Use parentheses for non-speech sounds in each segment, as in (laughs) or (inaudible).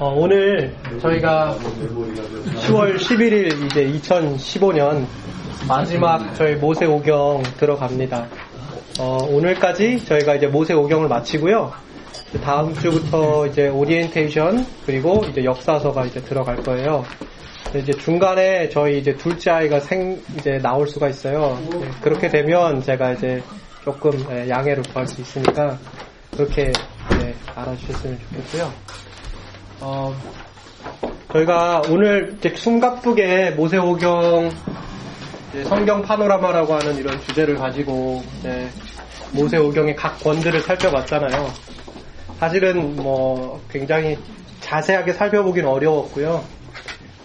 어, 오늘 저희가 10월 11일 이제 2015년 마지막 저희 모세 오경 들어갑니다. 어, 오늘까지 저희가 이제 모세 오경을 마치고요. 다음 주부터 이제 오리엔테이션 그리고 이제 역사서가 이제 들어갈 거예요. 이제 중간에 저희 이제 둘째 아이가 생 이제 나올 수가 있어요. 네, 그렇게 되면 제가 이제 조금 예, 양해를 구할 수 있으니까 그렇게 네, 알아주셨으면 좋겠고요. 어, 저희가 오늘 숨가쁘게 모세오경 성경 파노라마라고 하는 이런 주제를 가지고 모세오경의 각 권들을 살펴봤잖아요. 사실은 뭐 굉장히 자세하게 살펴보긴 어려웠고요.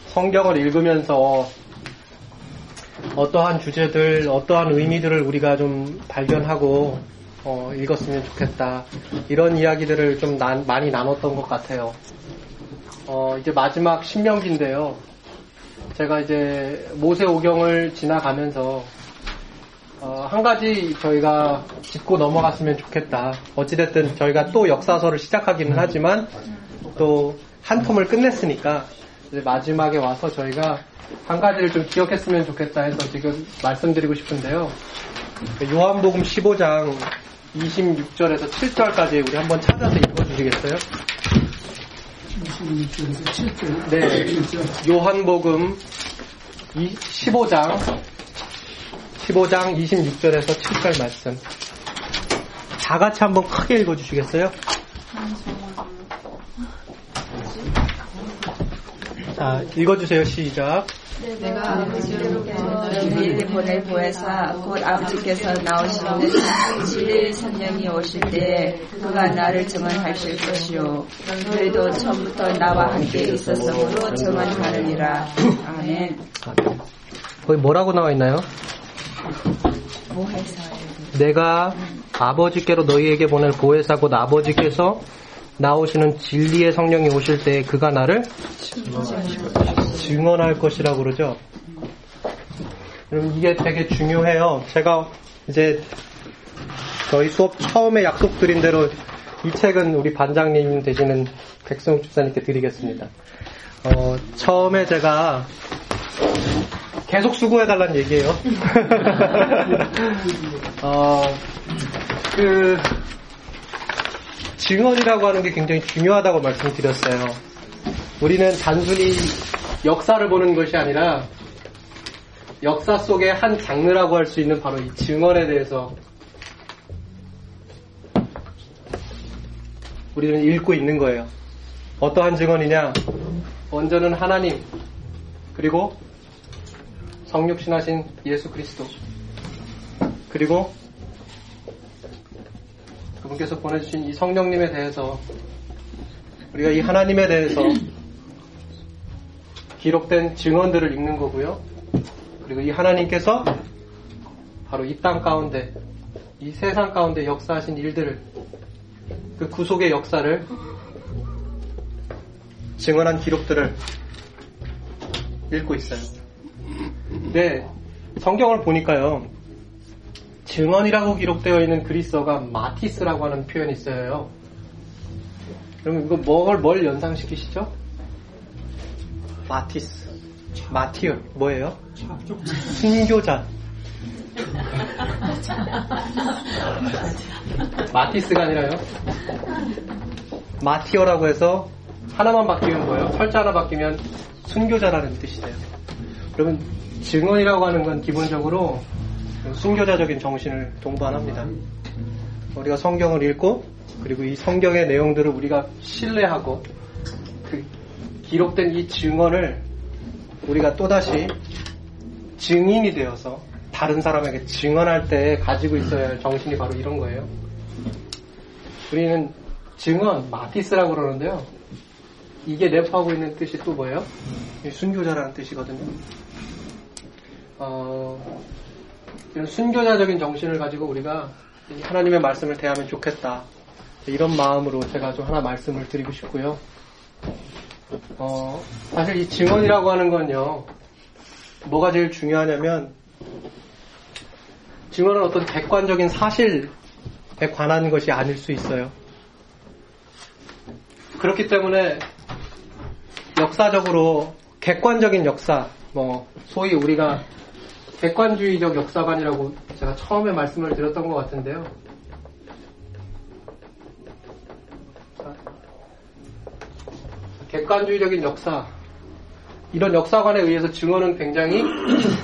성경을 읽으면서 어떠한 주제들, 어떠한 의미들을 우리가 좀 발견하고 어, 읽었으면 좋겠다. 이런 이야기들을 좀 난, 많이 나눴던 것 같아요. 어, 이제 마지막 신명기인데요. 제가 이제 모세 오경을 지나가면서 어, 한 가지 저희가 짚고 넘어갔으면 좋겠다. 어찌됐든 저희가 또 역사서를 시작하기는 하지만 또한 톰을 끝냈으니까 마지막에 와서 저희가 한 가지를 좀 기억했으면 좋겠다 해서 지금 말씀드리고 싶은데요. 요한복음 15장 26절에서 7절까지 우리 한번 찾아서 읽어주시겠어요? 26절에서 7절. 네. 요한복음 15장 15장 26절에서 7절 말씀. 다 같이 한번 크게 읽어 주시겠어요? 자, 읽어 주세요. 시작. 내가 아버지로부터 보낼 보혜사 곧 아버지께서 나오시는 진리 성령이 오실 때 그가 나를 증언하실 것이요 너희도 처음부터 나와 함께 있었으므로 증언하느니라 아멘 거기 뭐라고 나와 있나요? 보혜사 내가 아버지께로 너희에게 보낼 보혜사 곧 아버지께서 나오시는 진리의 성령이 오실 때 그가 나를 증언할 것이라고 그러죠. 그럼 이게 되게 중요해요. 제가 이제 저희 수업 처음에 약속드린 대로 이 책은 우리 반장님 되시는 백승욱 집사님께 드리겠습니다. 어, 처음에 제가 계속 수고해달라는 얘기예요. (laughs) 어, 그, 증언이라고 하는 게 굉장히 중요하다고 말씀드렸어요. 우리는 단순히 역사를 보는 것이 아니라 역사 속의 한 장르라고 할 수 있는 바로 이 증언에 대해서 우리는 읽고 있는 거예요. 어떠한 증언이냐? 먼저는 하나님, 그리고 성육신하신 예수 그리스도, 그리고 그분께서 보내주신 이 성령님에 대해서 우리가 이 하나님에 대해서 기록된 증언들을 읽는 거고요. 그리고 이 하나님께서 바로 이 땅 가운데, 이 세상 가운데 역사하신 일들을, 그 구속의 역사를 증언한 기록들을 읽고 있어요. 네, 성경을 보니까요. 증언이라고 기록되어 있는 그리스어가 마티스라고 하는 표현이 있어요. 그러면 이거 뭘, 뭘 연상시키시죠? 마티스. martyr. 뭐예요? 순교자. 마티스가 아니라요. martyr라고 해서 하나만 바뀌면 뭐예요? 철자 하나 바뀌면 순교자라는 뜻이 돼요. 그러면 증언이라고 하는 건 기본적으로 순교자적인 정신을 동반합니다. 우리가 성경을 읽고 그리고 이 성경의 내용들을 우리가 신뢰하고 그 기록된 이 증언을 우리가 또다시 증인이 되어서 다른 사람에게 증언할 때 가지고 있어야 할 정신이 바로 이런 거예요. 우리는 증언, 마티스라고 그러는데요. 이게 내포하고 있는 뜻이 또 뭐예요? 순교자라는 뜻이거든요. 어, 이런 순교자적인 정신을 가지고 우리가 하나님의 말씀을 대하면 좋겠다. 이런 마음으로 제가 좀 하나 말씀을 드리고 싶고요. 어, 사실 이 증언이라고 하는 건요, 뭐가 제일 중요하냐면, 증언은 어떤 객관적인 사실에 관한 것이 아닐 수 있어요. 그렇기 때문에 역사적으로 객관적인 역사, 뭐 소위 우리가 객관주의적 역사관이라고 제가 처음에 말씀을 드렸던 것 같은데요. 객관주의적인 역사, 이런 역사관에 의해서 증언은 굉장히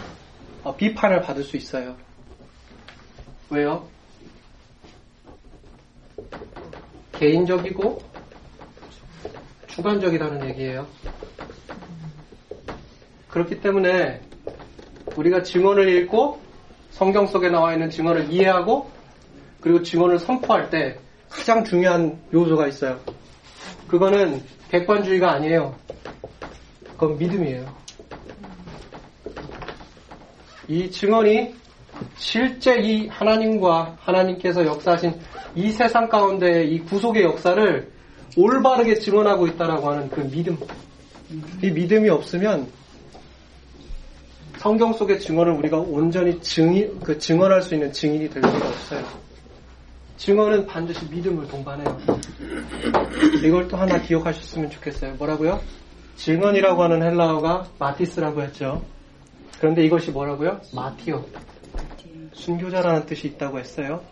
(clears throat) 어, 비판을 받을 수 있어요. 왜요? 개인적이고 주관적이라는 얘기예요. 그렇기 때문에 우리가 증언을 읽고 성경 속에 나와 있는 증언을 이해하고 그리고 증언을 선포할 때 가장 중요한 요소가 있어요. 그거는 객관주의가 아니에요. 그건 믿음이에요. 이 증언이 실제 이 하나님과 하나님께서 역사하신 이 세상 가운데 이 구속의 역사를 올바르게 증언하고 있다라고 하는 그 믿음. 이 믿음이 없으면 성경 속의 증언을 우리가 온전히 증인, 그 증언할 수 있는 증인이 될 수가 없어요. 증언은 반드시 믿음을 동반해요. 이걸 또 하나 기억하셨으면 좋겠어요. 뭐라고요? 증언이라고 하는 헬라어가 마티스라고 했죠. 그런데 이것이 뭐라고요? 마티오. 순교자라는 뜻이 있다고 했어요.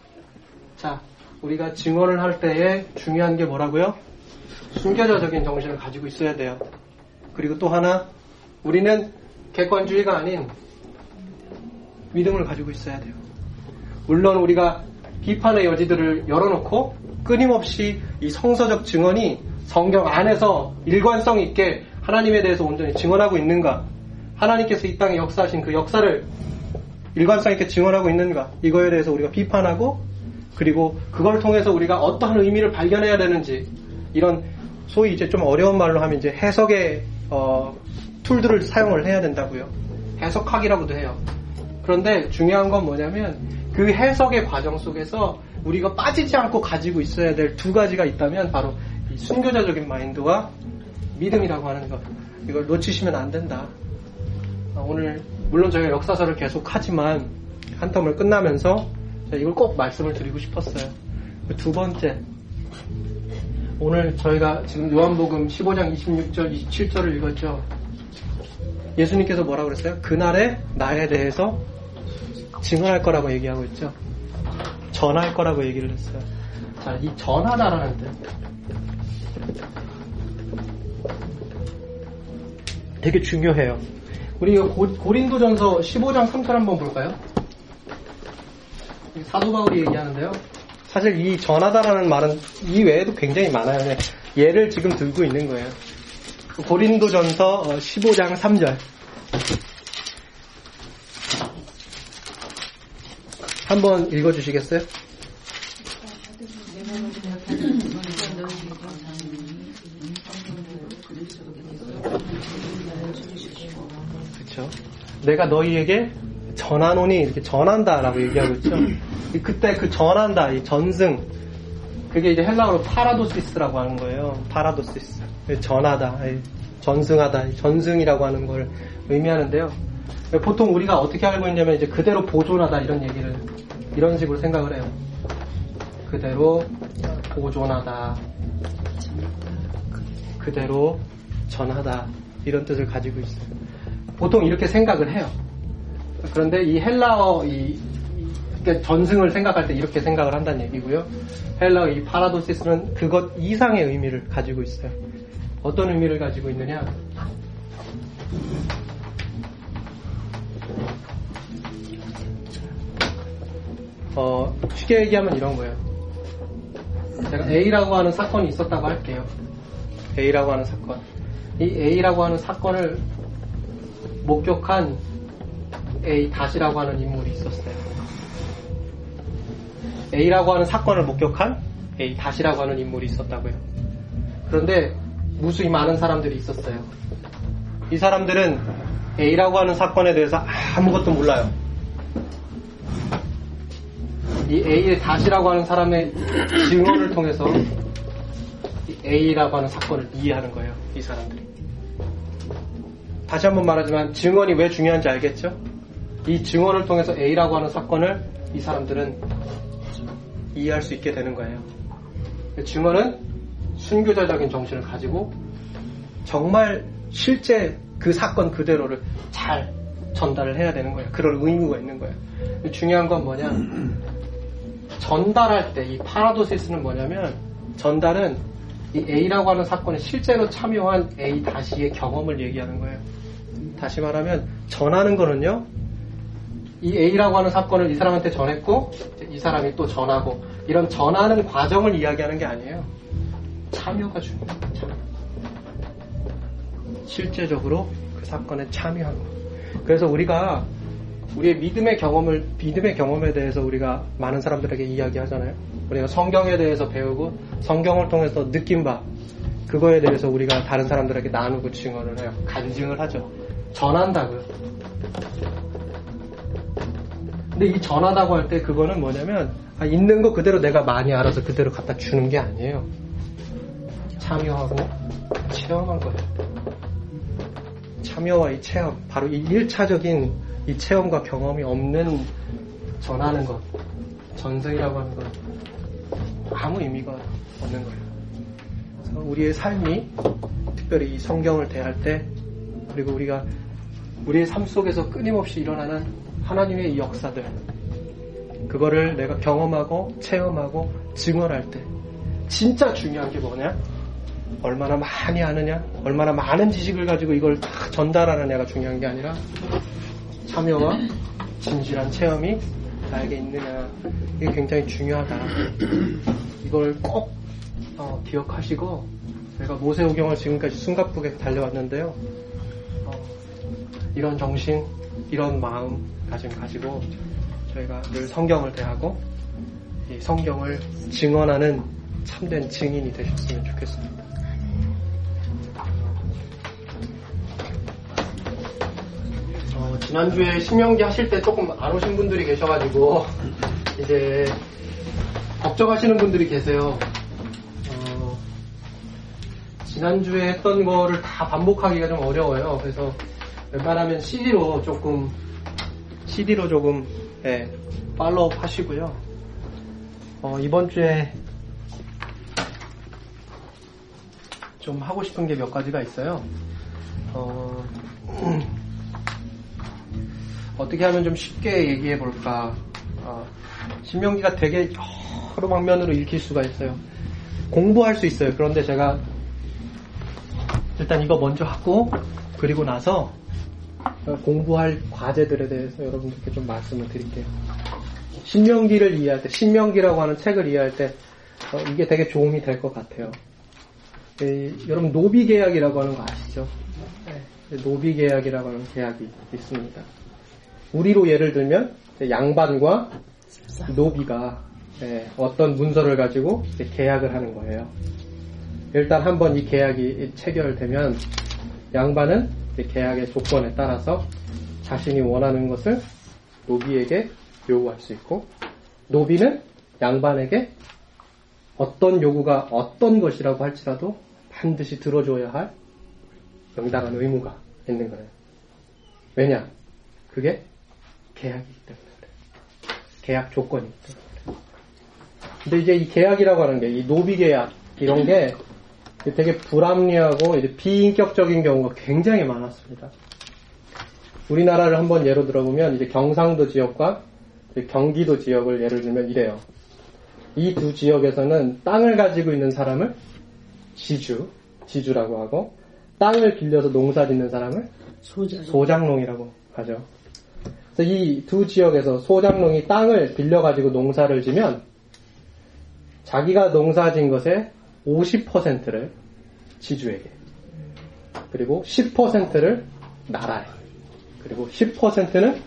자, 우리가 증언을 할 때에 중요한 게 뭐라고요? 순교자적인 정신을 가지고 있어야 돼요. 그리고 또 하나, 우리는 객관주의가 아닌 믿음을 가지고 있어야 돼요. 물론 우리가 비판의 여지들을 열어놓고 끊임없이 이 성서적 증언이 성경 안에서 일관성 있게 하나님에 대해서 온전히 증언하고 있는가? 하나님께서 이 땅에 역사하신 그 역사를 일관성 있게 증언하고 있는가? 이거에 대해서 우리가 비판하고 그리고 그걸 통해서 우리가 어떠한 의미를 발견해야 되는지 이런 소위 이제 좀 어려운 말로 하면 이제 해석의 어, 툴들을 사용을 해야 된다고요. 해석하기라고도 해요. 그런데 중요한 건 뭐냐면 그 해석의 과정 속에서 우리가 빠지지 않고 가지고 있어야 될 두 가지가 있다면 바로 이 순교자적인 마인드와 믿음이라고 하는 것. 이걸 놓치시면 안 된다. 아, 오늘 물론 저희가 역사서를 계속 하지만 한 텀을 끝나면서 이걸 꼭 말씀을 드리고 싶었어요. 두 번째, 오늘 저희가 지금 요한복음 15장 26절, 27절을 읽었죠. 예수님께서 뭐라고 그랬어요? 그날에 나에 대해서 증언할 거라고 얘기하고 있죠. 전할 거라고 얘기를 했어요. 자, 이 전하다라는 뜻. 되게 중요해요. 우리 고, 린도전서 15장 3절 한번 볼까요? 사도 바울이 얘기하는데요. 사실 이 전하다라는 말은 이 외에도 굉장히 많아요. 얘를 지금 들고 있는 거예요. 고린도전서 15장 어, 3절. 한번 읽어주시겠어요? 그렇죠. 내가 너희에게 전하노니 이렇게 전한다라고 얘기하고 있죠. 그때 그 전한다, 이 전승, 그게 이제 헬라어로 파라도시스라고 하는 거예요. 파라도시스. 전하다, 전승하다, 전승이라고 하는 걸 의미하는데요. 보통 우리가 어떻게 알고 있냐면 이제 그대로 보존하다 이런 얘기를 이런 식으로 생각을 해요. 그대로 보존하다, 그대로 전하다 이런 뜻을 가지고 있어요. 보통 이렇게 생각을 해요. 그런데 이 헬라어 이 전승을 생각할 때 이렇게 생각을 한다는 얘기고요. 헬라어 이 파라도시스는 그것 이상의 의미를 가지고 있어요. 어떤 의미를 가지고 있느냐? 어, 쉽게 얘기하면 이런 거예요. 제가 A라고 하는 사건이 있었다고 할게요. A라고 하는 사건. 이 A라고 하는 사건을 목격한 A 다시라고 하는 인물이 있었어요. A라고 하는 사건을 목격한 A 다시라고 하는 인물이 있었다고요. 그런데 무수히 많은 사람들이 있었어요. 이 사람들은 A라고 하는 사건에 대해서 아무것도 몰라요. 이 A의 다시라고 하는 사람의 증언을 통해서 A라고 하는 사건을 이해하는 거예요. 이 사람들이. 다시 한번 말하지만 증언이 왜 중요한지 알겠죠? 이 증언을 통해서 A라고 하는 사건을 이 사람들은 이해할 수 있게 되는 거예요. 증언은 순교자적인 정신을 가지고 정말 실제 그 사건 그대로를 잘 전달을 해야 되는 거예요. 그럴 의무가 있는 거예요. 중요한 건 뭐냐? 전달할 때 이 파라도시스는 뭐냐면 전달은 이 A라고 하는 사건에 실제로 참여한 A 다시의 경험을 얘기하는 거예요. 다시 말하면 전하는 거는요. 이 A라고 하는 사건을 이 사람한테 전했고 이 사람이 또 전하고 이런 전하는 과정을 이야기하는 게 아니에요. 참여가 중요해요. 참여. 실제적으로 그 사건에 참여한 거. 그래서 우리가 우리의 믿음의 경험을 믿음의 경험에 대해서 우리가 많은 사람들에게 이야기하잖아요. 우리가 성경에 대해서 배우고 성경을 통해서 느낀 바 그거에 대해서 우리가 다른 사람들에게 나누고 증언을 해요. 간증을 하죠. 전한다고요. 근데 이 전하다고 할 때 그거는 뭐냐면 아, 있는 거 그대로 내가 많이 알아서 그대로 갖다 주는 게 아니에요. 참여하고 체험한 거예요. 참여와 이 체험, 바로 이 1차적인 이 체험과 경험이 없는 전하는 것, 전승이라고 하는 건 아무 의미가 없는 거예요. 그래서 우리의 삶이 특별히 이 성경을 대할 때 그리고 우리가 우리의 삶 속에서 끊임없이 일어나는 하나님의 이 역사들 그거를 내가 경험하고 체험하고 증언할 때 진짜 중요한 게 뭐냐? 얼마나 많이 아느냐, 얼마나 많은 지식을 가지고 이걸 다 전달하느냐가 중요한 게 아니라 참여와 진실한 체험이 나에게 있느냐 이게 굉장히 중요하다. 이걸 꼭 어, 기억하시고 제가 모세오경을 지금까지 숨가쁘게 달려왔는데요. 어, 이런 정신, 이런 마음 가짐 가지고 저희가 늘 성경을 대하고 이 성경을 증언하는 참된 증인이 되셨으면 좋겠습니다. 지난주에 신명기 하실 때 조금 안 오신 분들이 계셔가지고 이제 걱정하시는 분들이 계세요. 어, 지난주에 했던 거를 다 반복하기가 좀 어려워요. 그래서 웬만하면 CD로 조금 CD로 조금 예, 팔로우 하시고요. 어, 이번 주에 좀 하고 싶은 게 몇 가지가 있어요. 어, (clears throat) 어떻게 하면 좀 쉽게 얘기해 볼까. 어, 신명기가 되게 여러 방면으로 읽힐 수가 있어요. 공부할 수 있어요. 그런데 제가 일단 이거 먼저 하고 그리고 나서 공부할 과제들에 대해서 여러분들께 좀 말씀을 드릴게요. 신명기를 이해할 때, 신명기라고 하는 책을 이해할 때 어, 이게 되게 도움이 될 것 같아요. 에, 여러분 노비 계약이라고 하는 거 아시죠? 네, 노비 계약이라고 하는 계약이 있습니다. 우리로 예를 들면 양반과 노비가 네, 어떤 문서를 가지고 계약을 하는 거예요. 일단 한번 이 계약이 체결되면 양반은 계약의 조건에 따라서 자신이 원하는 것을 노비에게 요구할 수 있고 노비는 양반에게 어떤 요구가 어떤 것이라고 할지라도 반드시 들어줘야 할 정당한 의무가 있는 거예요. 왜냐? 그게 계약이기 때문에. 계약 때문에 그래요. 근데 이제 이 계약이라고 하는 게, 이 노비 계약, 이런 게 되게 불합리하고 이제 비인격적인 경우가 굉장히 많았습니다. 우리나라를 한번 예로 들어보면 이제 경상도 지역과 경기도 지역을 예를 들면 이래요. 이 두 지역에서는 땅을 가지고 있는 사람을 지주, 지주라고 하고 땅을 빌려서 농사 짓는 사람을 소장. 소장농이라고 하죠. 그래서 이두 지역에서 소장농이 땅을 빌려가지고 농사를 지면 자기가 농사 진 것의 50%를 지주에게 그리고 10%를 나라에 그리고 10%는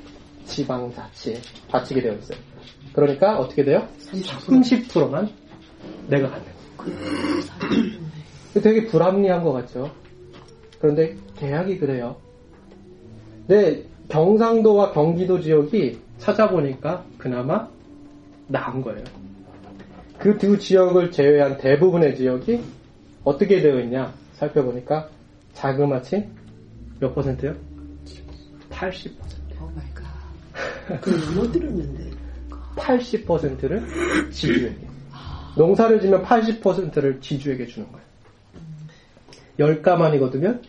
지방자치에 바치게 되어 있어요. 그러니까 어떻게 돼요? 30%만 내가 갖는 거예요. 되게 불합리한 것 같죠? 그런데 계약이 그래요. 근데 경상도와 경기도 지역이 찾아보니까 그나마 나은 거예요. 그 두 지역을 제외한 대부분의 지역이 어떻게 되어 있냐 살펴보니까 자그마치 몇 퍼센트요? 80%. oh my God. (laughs) 못 들었는데. 80%를 지주에게. 농사를 지면 80%를 지주에게 주는 거예요. 열 가마니 거두면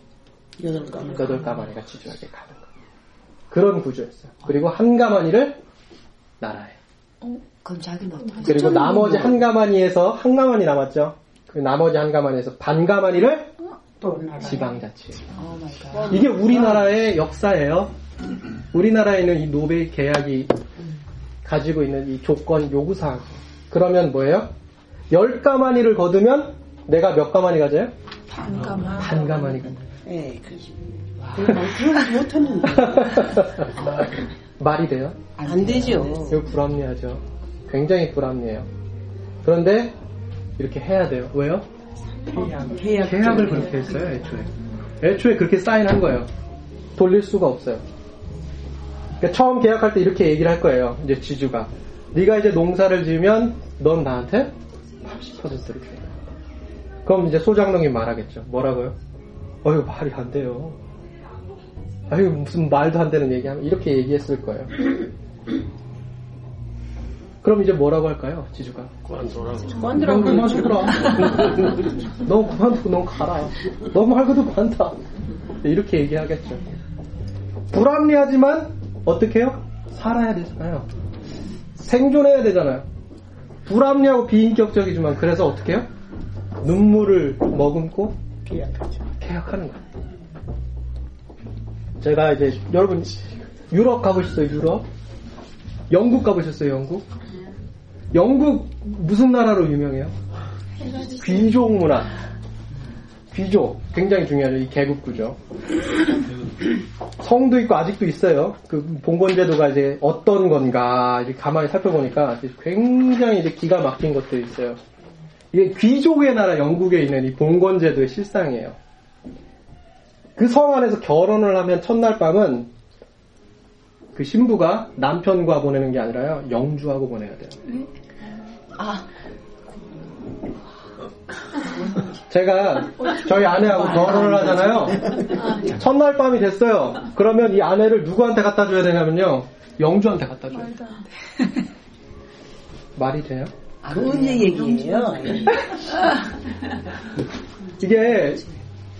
여덟 가만. 여덟 가마니가 지주에게 가는 거. 그런 구조였어요. 그리고 한 가마니를 나라에. 그럼 자기는 어떻게? 그리고 나머지 한 가마니에서 한 가마니 남았죠. 그 나머지 한 가마니에서 반 가마니를 또 나라. 지방자치에. oh my God. 이게 우리나라의 역사예요. 우리나라에는 이 노예 계약이 가지고 있는 이 조건 요구사항. 그러면 뭐예요? 열 가마니를 거두면 내가 몇 가마니 가져요? 반가마. 반 가마니 간다. 예, 그지. 그런 못하는데. 말이 돼요? 안 되죠. 이거 불합리하죠. 굉장히 불합리해요. 그런데 이렇게 해야 돼요. 왜요? 계약, 계약. 계약을 그렇게 했어요, 애초에. 애초에 그렇게 사인한 거예요. 돌릴 수가 없어요. 그러니까 처음 계약할 때 이렇게 얘기를 할 거예요. 이제 지주가. 네가 이제 농사를 지으면 넌 나한테 80%를 줘야 돼. 그럼 이제 소장농이 말하겠죠. 뭐라고요? 어휴, 말이 안 돼요. 아유, 무슨 말도 안 되는 얘기하면 이렇게 얘기했을 거예요. 그럼 이제 뭐라고 할까요, 지주가? 관두라고 너 그만 두라. 너 그만두고 너 가라. 너 말고도 많다. 이렇게 얘기하겠죠. 불합리하지만 어떻게 해요? 살아야 되잖아요. 생존해야 되잖아요. 불합리하고 비인격적이지만 그래서 어떻게 해요? 눈물을 머금고 계약하죠. 계약하는 거예요. 제가 이제 여러분 유럽 가보셨어요? 유럽? 영국 가보셨어요? 영국? 영국 무슨 나라로 유명해요? 귀족 문화. 귀족 굉장히 중요하죠. 이 계급 구조. 성도 있고 아직도 있어요. 그 봉건제도가 이제 어떤 건가 이제 가만히 살펴보니까 굉장히 이제 기가 막힌 것들이 있어요. 이게 귀족의 나라 영국에 있는 이 봉건제도의 실상이에요. 그 성 안에서 결혼을 하면 첫날 밤은 그 신부가 남편과 보내는 게 아니라요 영주하고 보내야 돼요. 아, 제가 저희 아내하고 결혼을 하잖아요. 첫날 밤이 됐어요. 그러면 이 아내를 누구한테 갖다 줘야 되냐면요. 영주한테 갖다 줘요. 말이 돼요? 좋은 얘기예요. 이게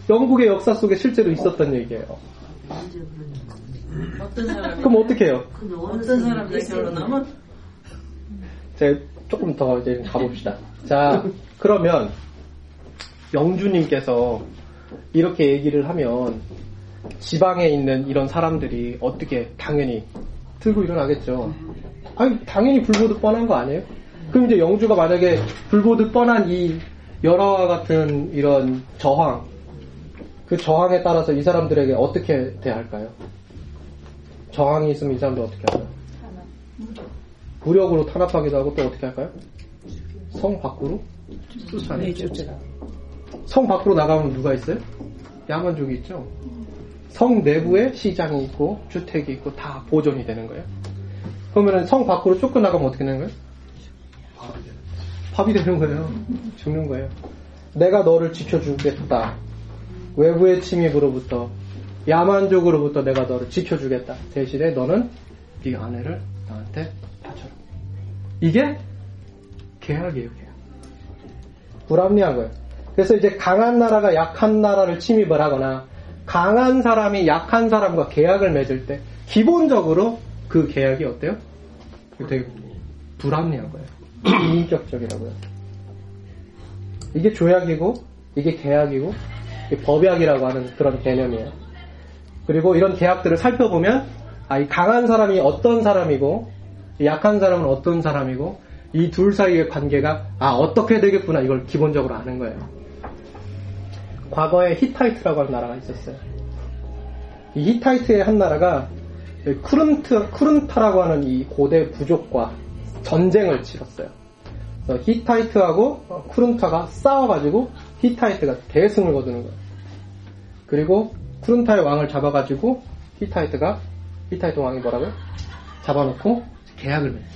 영국의 역사 속에 실제로 있었던 얘기예요. 어떤 사람이 그럼 어떻게 해요? 어떤 사람이 결혼하면 제가 조금 더 이제 가봅시다. 자, 그러면 영주님께서 이렇게 얘기를 하면 지방에 있는 이런 사람들이 어떻게 당연히 들고 일어나겠죠. 아니, 당연히 불보듯 뻔한 거 아니에요? 그럼 이제 영주가 만약에 불보듯 뻔한 이 여러와 같은 이런 저항, 그 저항에 따라서 이 사람들에게 어떻게 대할까요? 저항이 있으면 이 사람들 어떻게 할까요? 무력으로 탄압하기도 하고 또 어떻게 할까요? 성 밖으로 네, 쫓아내죠. 쫓아가. 성 밖으로 나가면 누가 있어요? 야만족이 있죠. 성 내부에 시장이 있고 주택이 있고 다 보존이 되는 거예요. 그러면은 성 밖으로 쫓겨나가면 어떻게 되는 거예요? 밥이 되는 거예요. 죽는 거예요. 내가 너를 지켜주겠다. 외부의 침입으로부터 야만족으로부터 내가 너를 지켜주겠다. 대신에 너는 네 아내를 나한테 바쳐라. 이게 계약이에요, 계약. 불합리한 거예요. 그래서 이제 강한 나라가 약한 나라를 침입을 하거나 강한 사람이 약한 사람과 계약을 맺을 때 기본적으로 그 계약이 어때요? 되게 불합리한 거예요. (clears throat) 비인격적이라고요. 이게 조약이고 이게 계약이고 법약이라고 하는 그런 개념이에요. 그리고 이런 계약들을 살펴보면 아, 이 강한 사람이 어떤 사람이고 이 약한 사람은 어떤 사람이고 이 둘 사이의 관계가 아 어떻게 되겠구나 이걸 기본적으로 아는 거예요. 과거에 히타이트라고 하는 나라가 있었어요. 이 히타이트의 한 나라가 쿠른트 쿠른타라고 하는 이 고대 부족과 전쟁을 치렀어요. 히타이트하고 쿠른타가 싸워가지고 히타이트가 대승을 거두는 거예요. 그리고 쿠른타의 왕을 잡아가지고 히타이트가 히타이트 왕이 뭐라고요? 잡아놓고 계약을 맺어요.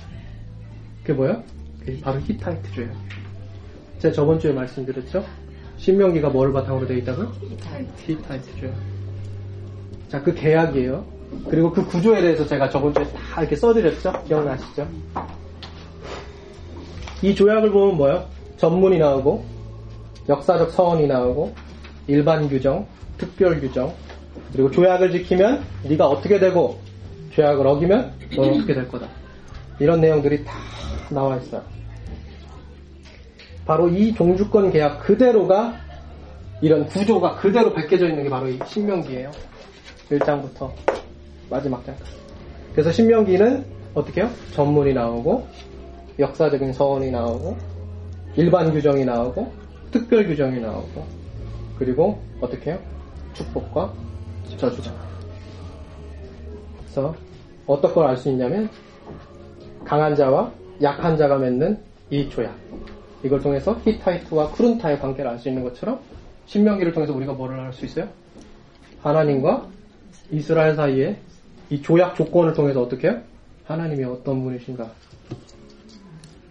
그게 뭐예요? 그게 바로 히타이트 조약. 제가 저번 주에 말씀드렸죠? 신명기가 뭘 바탕으로 되어 있다고요? 히타이트 조약. 자, 그 계약이에요. 그리고 그 구조에 대해서 제가 저번 주에 다 이렇게 써드렸죠? 기억나시죠? 이 조약을 보면 뭐예요? 전문이 나오고, 역사적 서원이 나오고, 일반 규정, 특별 규정. 그리고 조약을 지키면 네가 어떻게 되고 조약을 어기면 너는 어떻게 될 거다. 이런 내용들이 다 나와 있어요. 바로 이 종주권 계약 그대로가 이런 구조가 그대로 베껴져 있는 게 바로 이 신명기예요. 1장부터 마지막 장까지. 그래서 신명기는 어떻게 해요? 전문이 나오고 역사적인 서원이 나오고 일반 규정이 나오고 특별 규정이 나오고 그리고 어떻게 해요? 축복과 저주가 그래서 어떤 걸 알 수 있냐면 강한 자와 약한 자가 맺는 이 조약 이걸 통해서 히타이트와 쿠룬타의 관계를 알 수 있는 것처럼 신명기를 통해서 우리가 뭐를 알 수 있어요? 하나님과 이스라엘 사이에 이 조약 조건을 통해서 어떻게 해요? 하나님이 어떤 분이신가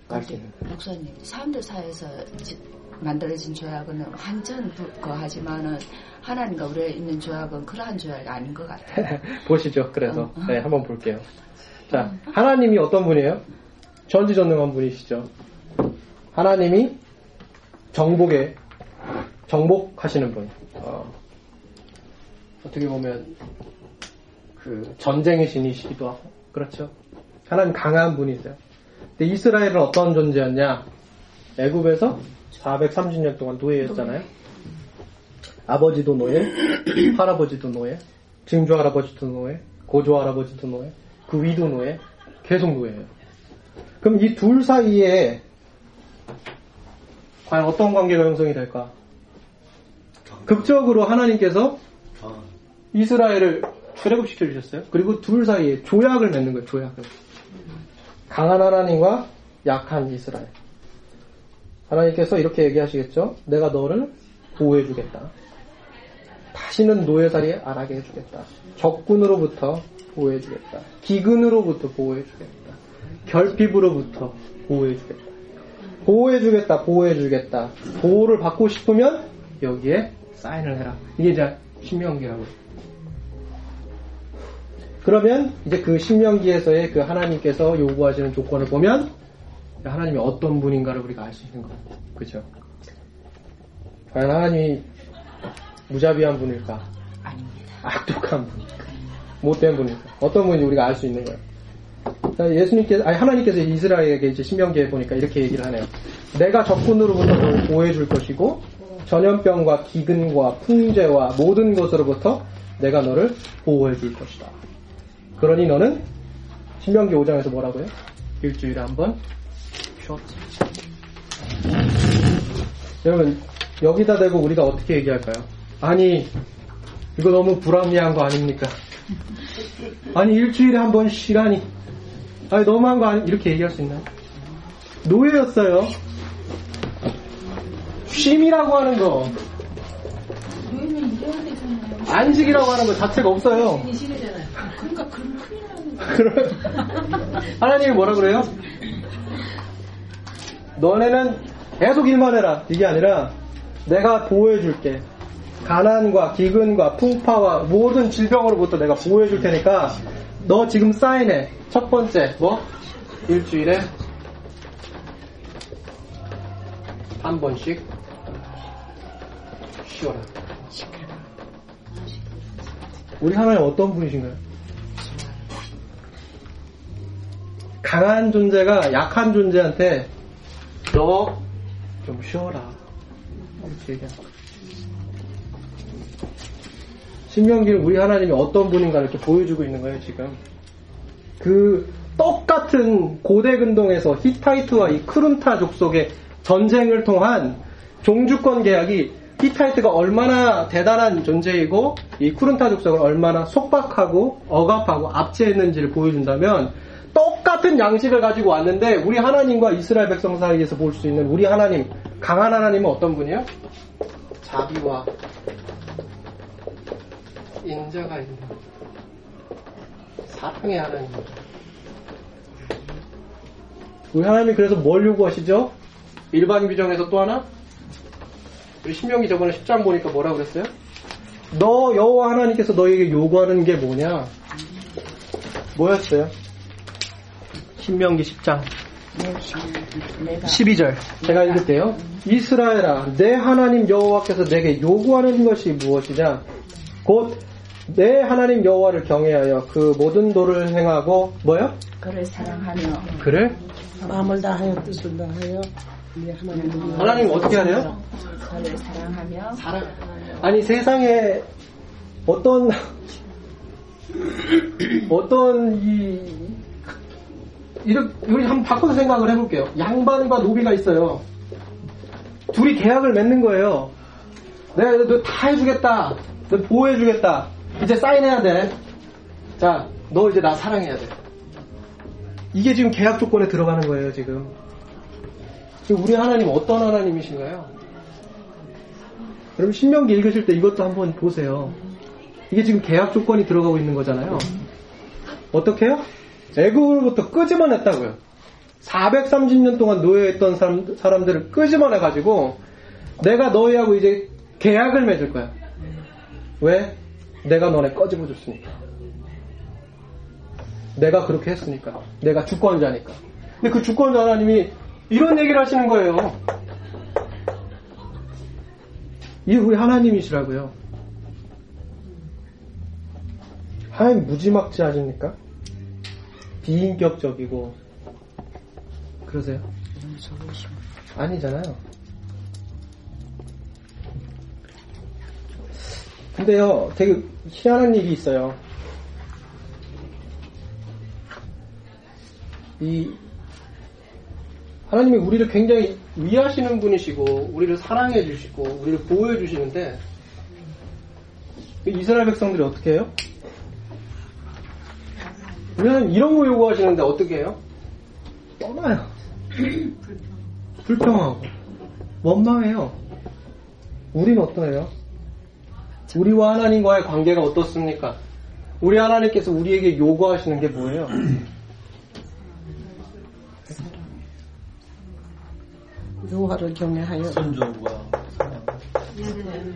알 수 있는 거예요. 목사님, 사람들 사이에서 지- 만들어진 조약은 완전 부- 그하지만은 하나님과 우리가 있는 조약은 그러한 조약이 아닌 것 같아요. (laughs) 보시죠. 그래서 네, 한번 볼게요. 자, 하나님이 어떤 분이에요? 전지전능한 분이시죠. 하나님이 정복에 정복하시는 분. 어, 어떻게 보면 그 전쟁의 신이시기도 하고 그렇죠. 하나님 강한 분이세요. 근데 이스라엘은 어떤 존재였냐? 애굽에서 430년 동안 노예였잖아요. 아버지도 노예, (clears throat) 할아버지도 노예, 증조 할아버지도 노예, 고조 할아버지도 노예, 그 위도 노예, 계속 노예예요. 그럼 이 둘 사이에 과연 어떤 관계가 형성이 될까? 극적으로 하나님께서 이스라엘을 출애굽시켜 주셨어요. 그리고 둘 사이에 조약을 맺는 거예요. 조약을. 강한 하나님과 약한 이스라엘. 하나님께서 이렇게 얘기하시겠죠. 내가 너를 보호해 주겠다. 다시는 노예살이 안 하게 해주겠다. 적군으로부터 보호해 주겠다. 기근으로부터 보호해 주겠다. 결핍으로부터 보호해 주겠다. 보호해 주겠다. 보호해 주겠다. 보호를 받고 싶으면 여기에 사인을 해라. 이게 이제 신명기라고. 그러면 이제 그 신명기에서의 그 하나님께서 요구하시는 조건을 보면 하나님이 어떤 분인가를 우리가 알 수 있는 거예요. 그죠? 과연 하나님이 무자비한 분일까? 아닙니다. 악독한 분일까? 못된 분일까? 어떤 분인지 우리가 알 수 있는 거예요. 자, 예수님께서, 아니, 하나님께서 이스라엘에게 이제 신명기에 보니까 이렇게 얘기를 하네요. 내가 적군으로부터 너를 보호해 줄 것이고, 전염병과 기근과 풍제와 모든 것으로부터 내가 너를 보호해 줄 것이다. 그러니 너는 신명기 5장에서 뭐라고요? 일주일에 한번 쉬었지. 여러분, 여기다 대고 우리가 어떻게 얘기할까요? 아니, 이거 너무 불합리한 거 아닙니까? 아니, 일주일에 한번 쉬라니. 아니, 너무한 거 아니, 이렇게 얘기할 수 있나요? 노예였어요. 쉼이라고 하는 거. 안식이라고 하는 거 자체가 없어요. 그러니까 그럼 큰일 나는 그럼 하나님이 뭐라 그래요? 너네는 계속 일만 해라. 이게 아니라 내가 보호해 줄게. 가난과 기근과 풍파와 모든 질병으로부터 내가 보호해 줄 테니까 너 지금 사인해. 첫 번째 뭐? 일주일에 한 번씩 쉬어라. 우리 하나님 어떤 분이신가요? 강한 존재가 약한 존재한테 너 좀 쉬어라. 신명기는 우리 하나님이 어떤 분인가 이렇게 보여주고 있는 거예요, 지금. 그 똑같은 고대 근동에서 히타이트와 이 크룬타 족속의 전쟁을 통한 종주권 계약이 히타이트가 얼마나 대단한 존재이고 이 쿠룬타 족속을 얼마나 속박하고 억압하고 압제했는지를 보여준다면 똑같은 양식을 가지고 왔는데 우리 하나님과 이스라엘 백성 사이에서 볼 수 있는 우리 하나님 강한 하나님은 어떤 분이에요? 자비와 인자가 있는 사랑의 하나님. 우리 하나님이 그래서 뭘 요구하시죠? 일반 규정에서 또 하나 우리 신명기 저번에 10장 보니까 뭐라 그랬어요? 너 여호와 하나님께서 너에게 요구하는 게 뭐냐? 뭐였어요? 신명기 10장 내가 12절 제가 읽을게요. 이스라엘아 내 하나님 여호와께서 내게 요구하는 것이 무엇이냐? 곧 내 하나님 여호와를 경외하여 그 모든 도를 행하고 뭐요? 그를 사랑하며 그를 마음을 다하여 뜻을 다하여 우리 하나님 하나님 어떻게 하래요? 그를 사랑하며 사랑. 아니 세상에 어떤 어떤 이 이렇게 우리 한번 바꿔서 생각을 해볼게요. 양반과 노비가 있어요. 둘이 계약을 맺는 거예요. 내가 너 다 해주겠다. 너 보호해주겠다. 이제 사인해야 돼. 자, 너 이제 나 사랑해야 돼. 이게 지금 계약 조건에 들어가는 거예요, 지금. 우리 하나님 어떤 하나님이신가요? 여러분 신명기 읽으실 때 이것도 한번 보세요. 이게 지금 계약 조건이 들어가고 있는 거잖아요. 어떻게요? 애굽으로부터 끄집어냈다고요. 430년 동안 노예했던 사람, 사람들을 끄집어내가지고 내가 너희하고 이제 계약을 맺을 거야. 왜? 내가 너네 꺼집어줬으니까. 내가 그렇게 했으니까. 내가 주권자니까. 근데 그 주권자 하나님이 이런 얘기를 하시는 거예요. 이게 우리 하나님이시라고요. 하나님 무지막지 하십니까? 비인격적이고 그러세요? 아니잖아요. 근데요, 되게 희한한 일이 있어요. 이 하나님이 우리를 굉장히 위하시는 분이시고 우리를 사랑해 주시고 우리를 보호해 주시는데 이스라엘 백성들이 어떻게 해요? 우리는 이런 거 요구하시는데 어떻게 해요? 떠나요. 불평하고 원망해요. 우리는 어떠해요? 우리와 하나님과의 관계가 어떻습니까? 우리 하나님께서 우리에게 요구하시는 게 뭐예요? (clears throat) 여호와를 경외하여 선조와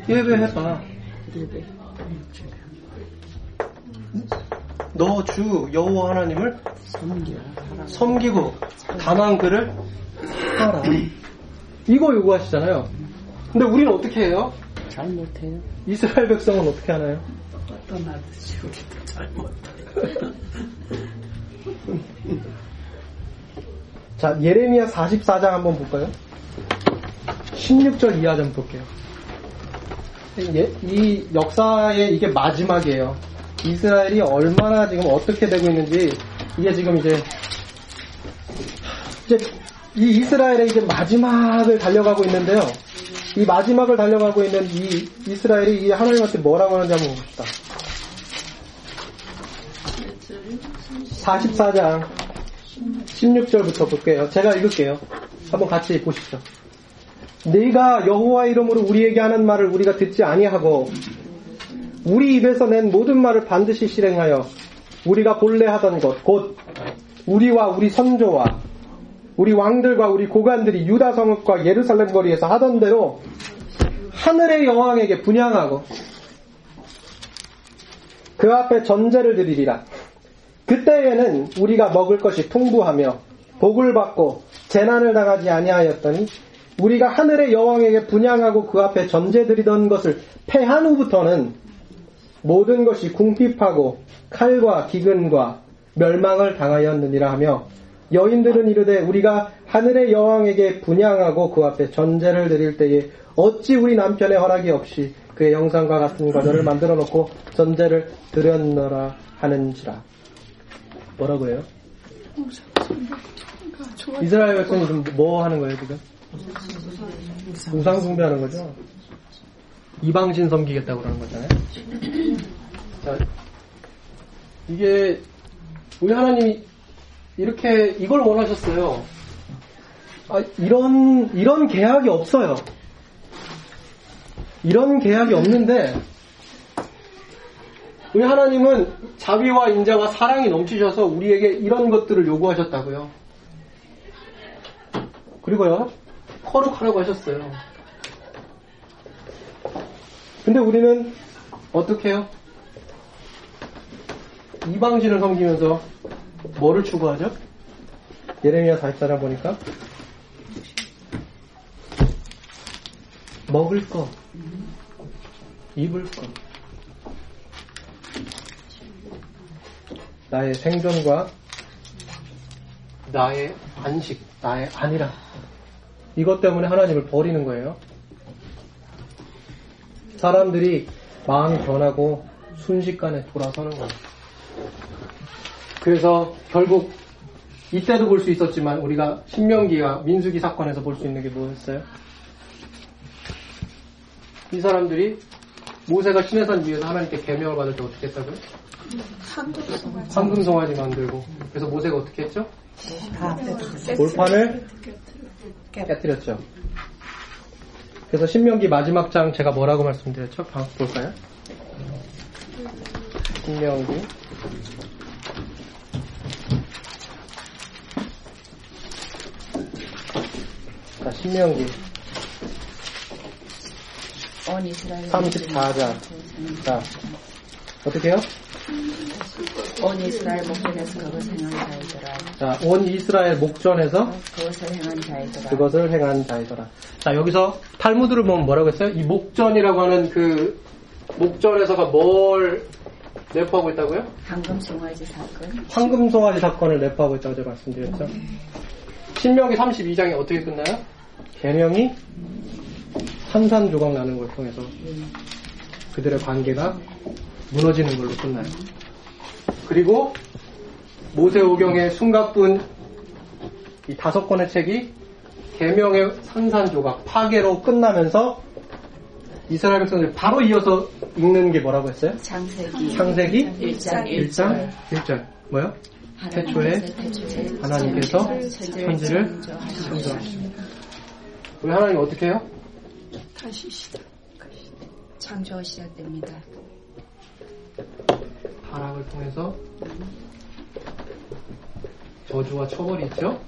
예배해봐. 예배 너 주 여호와 하나님을 섬기고 다만 그를 하라. 이거 요구하시잖아요. 근데 우리는 어떻게 해요? 잘 못해요. 이스라엘 백성은 어떻게 하나요? 떠나듯이 우리도 잘 못해요. 자, 예레미야 44장 한번 볼까요? 16절 이하 좀 볼게요. 예, 이 역사의 이게 마지막이에요. 이스라엘이 얼마나 지금 어떻게 되고 있는지 이게 지금 이제 이제 이 이스라엘의 이제 마지막을 달려가고 있는데요. 이 마지막을 달려가고 있는 이 이스라엘이 이 하나님한테 뭐라고 하는지 한번 봅시다. 44장 16절부터 볼게요. 제가 읽을게요. 한번 같이 보십시오. 네가 여호와 이름으로 우리에게 하는 말을 우리가 듣지 아니하고 우리 입에서 낸 모든 말을 반드시 실행하여 우리가 본래 하던 것 곧 우리와 우리 선조와 우리 왕들과 우리 고관들이 유다 성읍과 예루살렘 거리에서 하던 대로 하늘의 여왕에게 분양하고 그 앞에 전제를 드리리라. 그때에는 우리가 먹을 것이 풍부하며 복을 받고 재난을 당하지 아니하였더니 우리가 하늘의 여왕에게 분양하고 그 앞에 전제 드리던 것을 패한 후부터는 모든 것이 궁핍하고 칼과 기근과 멸망을 당하였느니라 하며 여인들은 이르되 우리가 하늘의 여왕에게 분양하고 그 앞에 전제를 드릴 때에 어찌 우리 남편의 허락이 없이 그의 형상과 같은 과자를 만들어 놓고 전제를 드렸노라 하는지라 뭐라고 해요? 이스라엘 백성이 지금 뭐 하는 거예요 지금? 우상 숭배하는 거죠? 이방신 섬기겠다고 그러는 거잖아요. 자, 이게 우리 하나님이 이렇게 이걸 원하셨어요. 아, 이런 이런 계약이 없어요. 이런 계약이 없는데 우리 하나님은 자비와 인자와 사랑이 넘치셔서 우리에게 이런 것들을 요구하셨다고요. 그리고요, 거룩하라고 하셨어요. 근데 우리는 어떻게 해요? 이방신을 섬기면서 뭐를 추구하죠? 예레미야 44장 보니까 먹을 거, 입을 거, 나의 생존과 나의 안식, 나의 아니라 이것 때문에 하나님을 버리는 거예요. 사람들이 마음이 변하고 순식간에 돌아서는 거예요. 그래서 결국 이때도 볼 수 있었지만 우리가 신명기와 민수기 사건에서 볼 수 있는 게 뭐였어요? 이 사람들이 모세가 시내산 위에서 하나님께 계명을 받을 때 어떻게 했다고요? 황금 송아지 만들고 그래서 모세가 어떻게 했죠? 돌판을 깨뜨렸죠. 그래서 신명기 마지막 장 제가 뭐라고 말씀드렸죠? 방 볼까요? 신명기 자, 신명기 온 이스라엘 34장. 자, 어떻게 해요? 온 이스라엘 목전에서 그것을 행한 자이더라. 자, 온 이스라엘 목전에서 그것을 행한 자이더라. 그것을 행한 자이더라. 자, 여기서 탈무드를 보면 뭐라고 했어요? 이 목전이라고 하는 그 목전에서가 뭘 내포하고 있다고요? 황금 송아지 사건. 황금 송아지 사건을 내포하고 있다고 제가 말씀드렸죠. 신명기 32장이 어떻게 끝나요? 계명이 산산조각 나는 걸 통해서 그들의 관계가 무너지는 걸로 끝나요. 그리고 모세오경의 숨가쁜 이 다섯 권의 책이 계명의 산산조각 파괴로 끝나면서 이스라엘 백성들이 바로 이어서 읽는 게 뭐라고 했어요? 창세기. 창세기 1장 1장 1절 뭐요? 태초에 하나님께서 천지를 창조하십니다. 우리 하나님 어떻게 해요? 다시 시작. 창조 시작됩니다. 타락을 통해서 저주와 처벌이 있죠?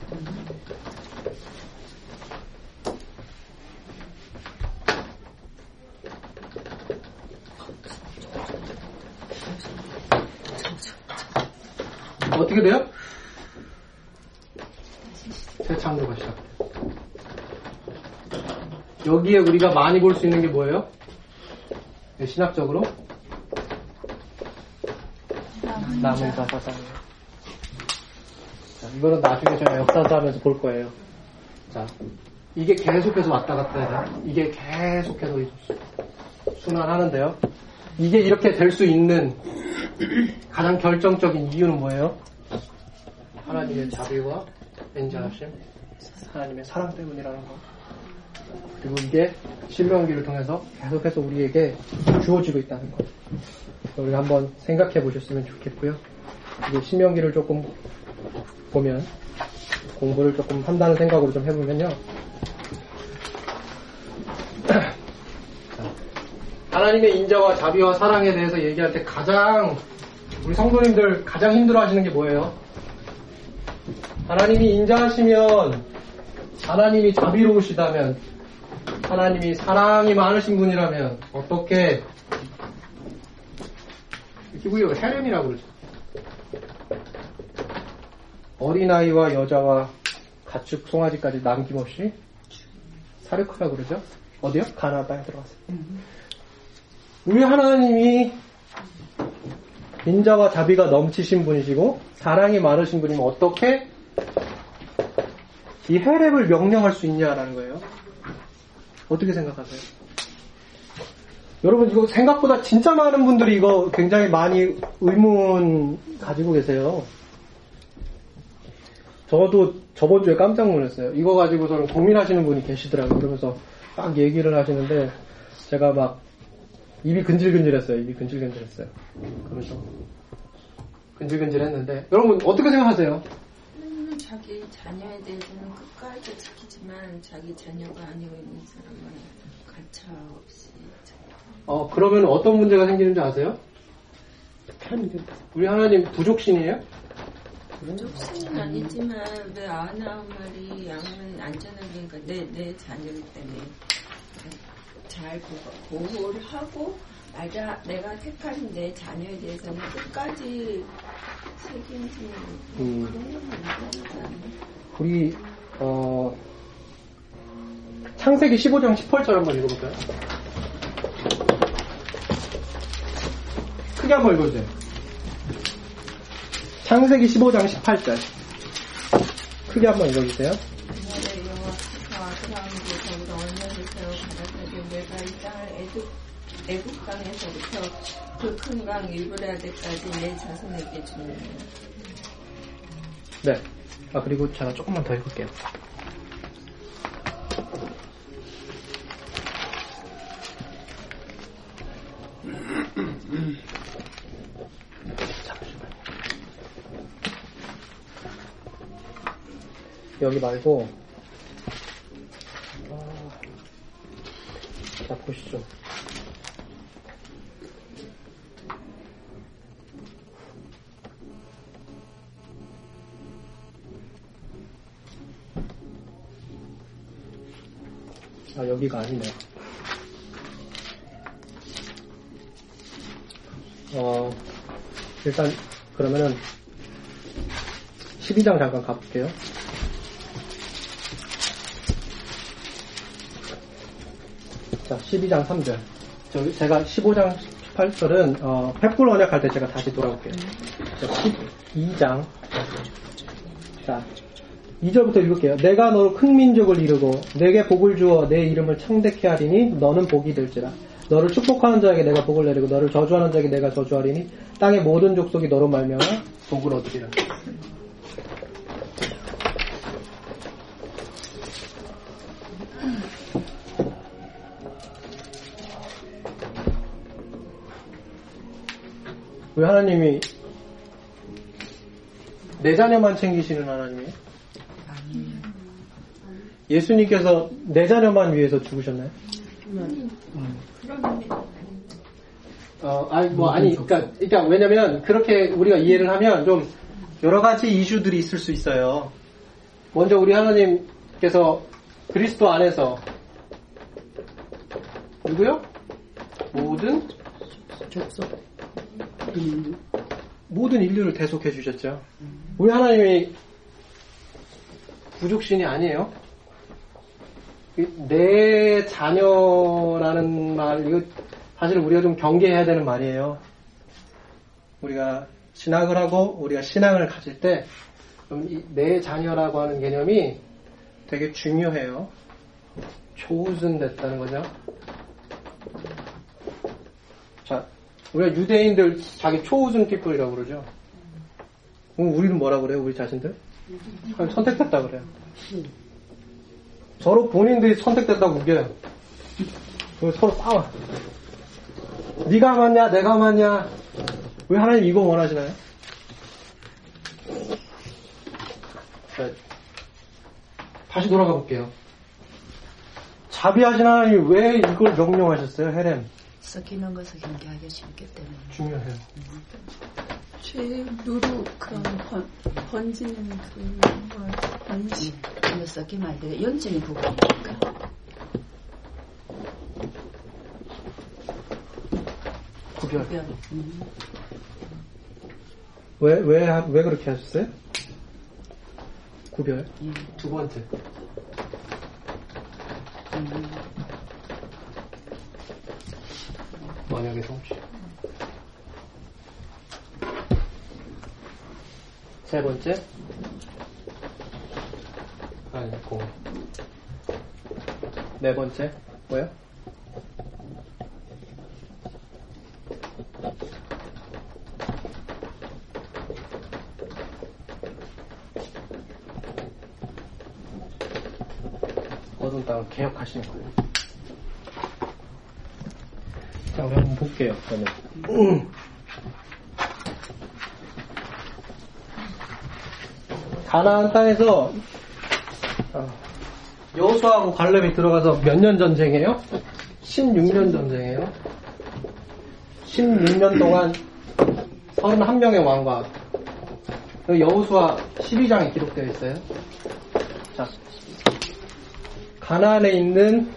어떻게 돼요? 새 창조가 시작. 여기에 우리가 많이 볼 수 있는 게 뭐예요? 네, 신학적으로 남은 자사상이에요. 자, 이거는 나중에 제가 역사서 하면서 볼 거예요. 자, 이게 계속해서 왔다 갔다 해요. 이게 계속해서 순환하는데요. 이게 이렇게 될 수 있는 가장 결정적인 이유는 뭐예요? 하나님의 자비와 인자하심, 하나님의 사랑 때문이라는 거. 그리고 이게 신명기를 통해서 계속해서 우리에게 주어지고 있다는 거. 우리가 한번 생각해 보셨으면 좋겠고요. 이제 신명기를 조금 보면 공부를 조금 한다는 생각으로 좀 해보면요. (clears throat) 하나님의 인자와 자비와 사랑에 대해서 얘기할 때 가장 우리 성도님들 가장 힘들어 하시는 게 뭐예요? 하나님이 인자하시면 하나님이 자비로우시다면 하나님이 사랑이 많으신 분이라면 어떻게 히브리어가 헤렘이라고 그러죠. 어린아이와 여자와 가축 송아지까지 남김없이 사르크라고 그러죠. 어디요? 가나다에 들어갔어요. 우리 하나님이 인자와 자비가 넘치신 분이시고 사랑이 많으신 분이면 어떻게 이 헤렘을 명령할 수 있냐라는 거예요. 어떻게 생각하세요? 여러분 이거 생각보다 진짜 많은 분들이 이거 굉장히 많이 의문 가지고 계세요. 저도 저번 주에 깜짝 놀랐어요. 이거 가지고서는 고민하시는 분이 계시더라고요. 그러면서 막 얘기를 하시는데 제가 막 입이 근질근질했어요. 입이 근질근질했어요. 그러면서 근질근질했는데 여러분 어떻게 생각하세요? 하나님은 자기 자녀에 대해서는 끝까지 지키지만 자기 자녀가 아니고 있는 사람은 가차 없이 어 그러면 어떤 문제가 생기는지 아세요? 우리 하나님 부족신이에요? 족신은 아니지만 왜 아나 한 마리 양은 안전하게 그러니까 내, 내 자녀 때문에 잘 보호, 보호를 하고 맞아 내가 택한 내 자녀에 대해서는 끝까지 책임지는 음. 그런 건 우리 어, 창세기 15장 18절 한번 읽어볼까요? 크게 한번 읽어주세요. 창세기 15장 18절. 크게 한번 읽어주세요. 애굽 강에서부터 그 큰강 유브라데까지 내 자손에게 주느니라. 네. 아, 그리고 제가 조금만 더 읽을게요. 여기 말고, 어, 자, 보시죠. 아, 여기가 아니네요. 어, 일단, 그러면은, 12장 잠깐 가볼게요. 자, 12장 3절. 저, 제가 15장 18절은, 어, 횃불 언약 할 때 제가 다시 돌아올게요. 자, 12장. 자, 2절부터 읽을게요. 내가 너로 큰 민족을 이루고 내게 복을 주어 내 이름을 창대케 하리니 너는 복이 될지라. 너를 축복하는 자에게 내가 복을 내리고 너를 저주하는 자에게 내가 저주하리니 땅의 모든 족속이 너로 말미암아 복을 얻으리라. 왜 하나님이 내 자녀만 챙기시는 하나님이에요? 예수님께서 내 자녀만 위해서 죽으셨나요? 어, 아니, 뭐, 아니, 그니까, 그니까, 왜냐면, 그렇게 우리가 이해를 하면 좀, 여러 가지 이슈들이 있을 수 있어요. 먼저 우리 하나님께서 그리스도 안에서, 누구요? 모든, 족속. 음, 모든 인류를 대속해 주셨죠. 우리 하나님이 부족신이 아니에요. 이- 내 자녀라는 말, 이거 사실 우리가 좀 경계해야 되는 말이에요. 우리가 신학을 하고 우리가 신앙을 가질 때, 내 자녀라고 하는 개념이 되게 중요해요. chosen 됐다는 거죠. 자, 우리가 유대인들 자기 chosen people이라고 그러죠. 그럼 우리는 뭐라 그래요? 우리 자신들? 선택됐다 그래요. 서로 본인들이 선택됐다고 우겨요. 서로 싸워. 네가 맞냐, 내가 맞냐. 왜 하나님 이거 원하시나요? 자, 다시 돌아가 볼게요. 자비하신 하나님이 왜 이걸 명령하셨어요, 헤렘? 섞이는 것을 경계하기 쉽기 때문에. 중요해요. 죄 누루 그런 번, 번지는 그걸 번지 이거 섞이면 안 되게 영적인 부분이니까. 구별. 구별. 음. 왜, 왜, 하- 왜 그렇게 하셨어요? 구별. 음. 두 번째. 음. 만약의 성취. 세 번째. 공. 네 번째. 뭐야? 어두운 땅을 개혁하시는 거예요. 볼게요, 그러면. 가나안 땅에서 어, 여호수아하고 갈렙이 들어가서 몇 년 전쟁이에요? 16년 전쟁이에요. 16년 동안 31명의 왕과 그 여호수아 12장에 기록되어 있어요. 자, 가나안에 있는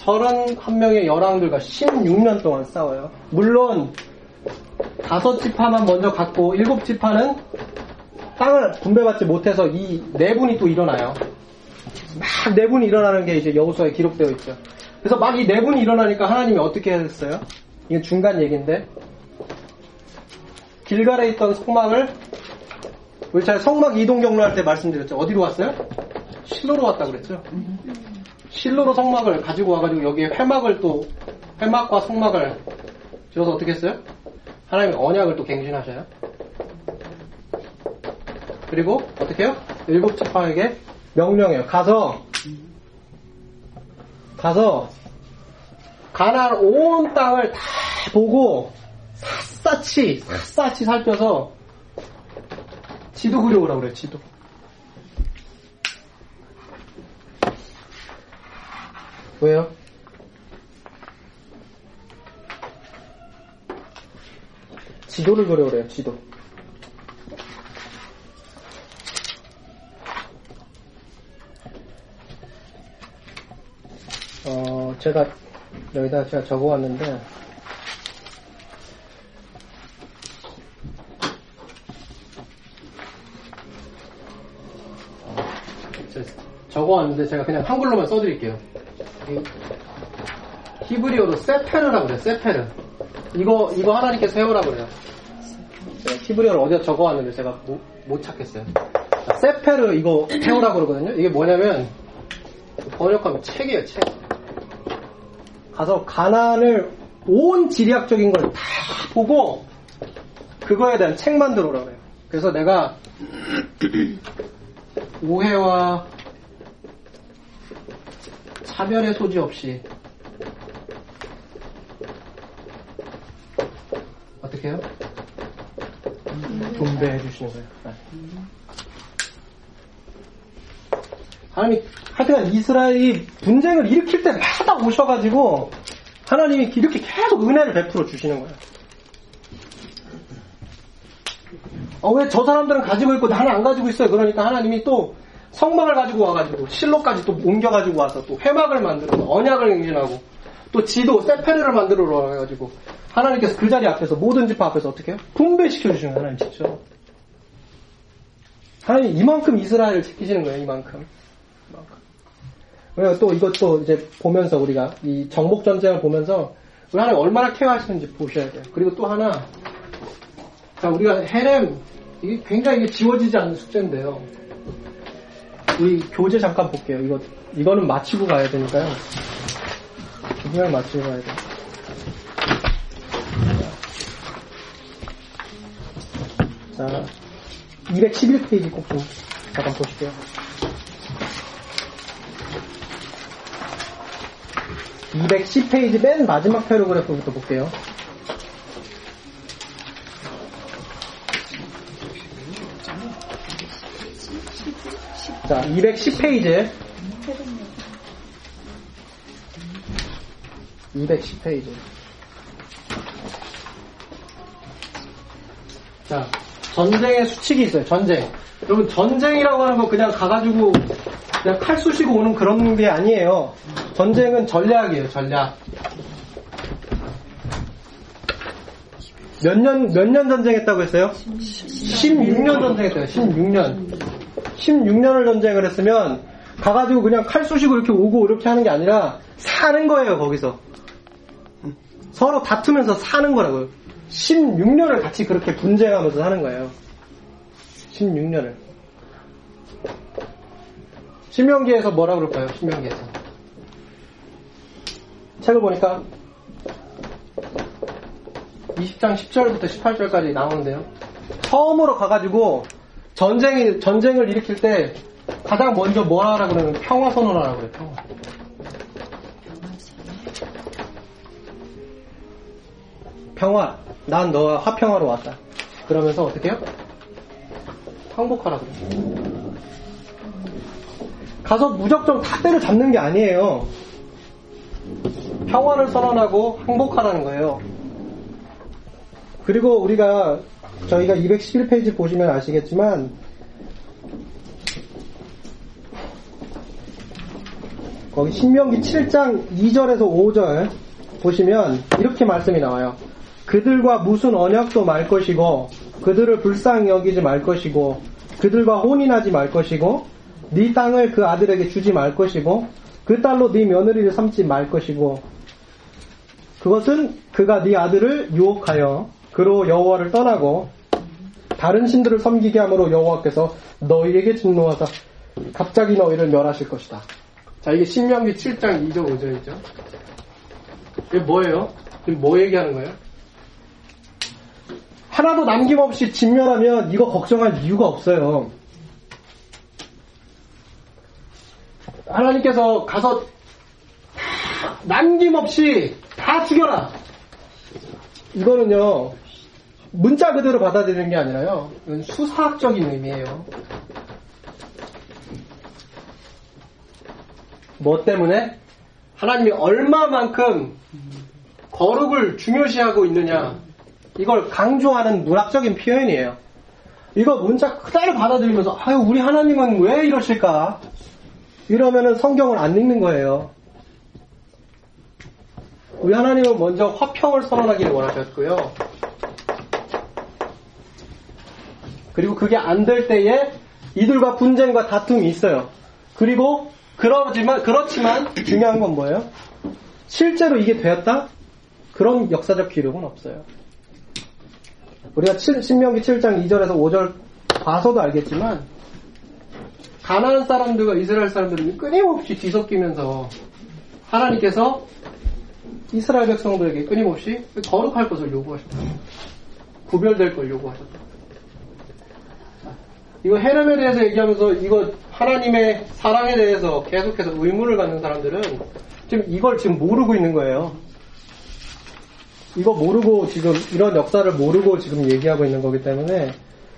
31명의 열왕들과 16년 동안 싸워요. 물론 다섯 지파만 먼저 갖고 일곱 지파는 땅을 분배받지 못해서 이네 분이 또 일어나요. 막네 분이 일어나는 게 이제 여호수아에 기록되어 있죠. 그래서 막이네 분이 일어나니까 하나님이 어떻게 했어요? 이건 중간 얘기인데 길갈에 있던 소망을 우리 잘 성막 이동 경로 할 때 말씀드렸죠. 어디로 왔어요? 실로로 왔다 그랬죠. 실로로 성막을 가지고 와가지고 여기에 회막을 또 회막과 성막을 지어서 어떻게 했어요? 하나님의 언약을 또 갱신하셔요. 그리고 어떻게 해요? 일곱 지파에게 명령해요. 가서 가서 가나안 온 땅을 다 보고 샅샅이 샅샅이 살펴서 지도 그려오라고 그래요. 지도. 왜요? 지도를 그려오래요. 지도. 어, 제가 여기다 제가 적어왔는데 제가 적어왔는데 제가 그냥 한글로만 써드릴게요. 이 히브리어로 세페르라고 그래요. 세페르. 이거 이거 하나님께서 세우라고 그래요. 히브리어를 어디다 적어왔는데 제가 못, 못 찾겠어요. 자, 세페르 이거 세우라고 그러거든요. 이게 뭐냐면 번역하면 책이에요. 책. 가서 가난을 온 지리학적인 걸 다 보고 그거에 대한 책 만들어 오라고 그래요. 그래서 내가 (clears throat) 오해와 차별의 소지 없이 어떻게 해요? 분배해 주시는 거예요. 네. 하나님이 하여튼 이스라엘이 분쟁을 일으킬 때마다 오셔가지고 하나님이 이렇게 계속 은혜를 베풀어 주시는 거예요. 어, 왜 저 사람들은 가지고 있고 나는 안 가지고 있어요? 그러니까 하나님이 또 성막을 가지고 와가지고 실로까지 또 옮겨가지고 와서 또 회막을 만들어 언약을 행진하고 또 지도 세페르를 만들어 와가지고 하나님께서 그 자리 앞에서 모든 집 앞에서 어떻게 해요? 분배시켜 주시는 하나님 직접. 하나님 이만큼 이스라엘을 지키시는 거예요, 이만큼. 그래서 또 이것도 이제 보면서 우리가 이 정복 전쟁을 보면서 우리 하나님 얼마나 케어하시는지 보셔야 돼요. 그리고 또 하나, 자 우리가 헤렘 이게 굉장히 지워지지 않는 숙제인데요. 우리 교재 잠깐 볼게요. 이거 이거는 마치고 가야 되니까요. 분명히 마치고 가야 돼요. 자, 211페이지 꼭 좀 잠깐 보실게요. 210페이지 맨 마지막 패러그래프부터 볼게요. 자, 210페이지. 210페이지. 자, 전쟁의 수칙이 있어요, 전쟁. 여러분, 전쟁이라고 하는 거 그냥 가가지고 그냥 칼 쑤시고 오는 그런 게 아니에요. 전쟁은 전략이에요, 전략. 몇 년, 몇 년 전쟁했다고 했어요? 16년 전쟁했어요, 16년. 16년을 전쟁을 했으면 가가지고 그냥 칼 쑤시고 이렇게 오고 이렇게 하는 게 아니라 사는 거예요, 거기서. 서로 다투면서 사는 거라고요. 16년을 같이 그렇게 분쟁하면서 사는 거예요. 16년을. 신명기에서 뭐라 그럴까요? 신명기에서. 책을 보니까 20장 10절부터 18절까지 나오는데요. 처음으로 가가지고 전쟁이, 전쟁을 일으킬 때 가장 먼저 뭐 하라 그러면 평화 선언하라 그래요, 평화. 평화. 난 너와 화평하러 왔다. 그러면서 어떻게 해요? 항복하라 그래요. 가서 무작정 다 때려잡는 게 아니에요. 평화를 선언하고 항복하라는 거예요. 그리고 우리가 저희가 211페이지 보시면 아시겠지만 거기 신명기 7장 2절에서 5절 보시면 이렇게 말씀이 나와요. 그들과 무슨 언약도 말 것이고 그들을 불쌍히 여기지 말 것이고 그들과 혼인하지 말 것이고 네 땅을 그 아들에게 주지 말 것이고 그 딸로 네 며느리를 삼지 말 것이고 그것은 그가 네 아들을 유혹하여 그로 여호와를 떠나고 다른 신들을 섬기게 함으로 여호와께서 너희에게 진노하사 갑자기 너희를 멸하실 것이다. 자, 이게 신명기 7장 2절 5절이죠. 이게 뭐예요? 지금 뭐 얘기하는 거예요? 하나도 남김없이 진멸하면 이거 걱정할 이유가 없어요. 하나님께서 가서 남김없이 다 죽여라. 이거는요, 문자 그대로 받아들이는 게 아니라요, 이건 수사학적인 의미예요. 뭐 때문에? 하나님이 얼마만큼 거룩을 중요시하고 있느냐, 이걸 강조하는 문학적인 표현이에요. 이거 문자 그대로 받아들이면서, 아유, 우리 하나님은 왜 이러실까? 이러면은 성경을 안 읽는 거예요. 우리 하나님은 먼저 화평을 선언하기를 원하셨고요. 그리고 그게 안 될 때에 이들과 분쟁과 다툼이 있어요. 그리고 그러지만 그렇지만 중요한 건 뭐예요? 실제로 이게 되었다? 그런 역사적 기록은 없어요. 우리가 7, 신명기 7장 2절에서 5절 봐서도 알겠지만 가나안 사람들과 이스라엘 사람들은 끊임없이 뒤섞이면서 하나님께서 이스라엘 백성들에게 끊임없이 거룩할 것을 요구하셨다. 구별될 걸 요구하셨다. 이거 헤렘에 대해서 얘기하면서 이거 하나님의 사랑에 대해서 계속해서 의문을 갖는 사람들은 지금 이걸 지금 모르고 있는 거예요. 이거 모르고 지금 이런 역사를 모르고 지금 얘기하고 있는 거기 때문에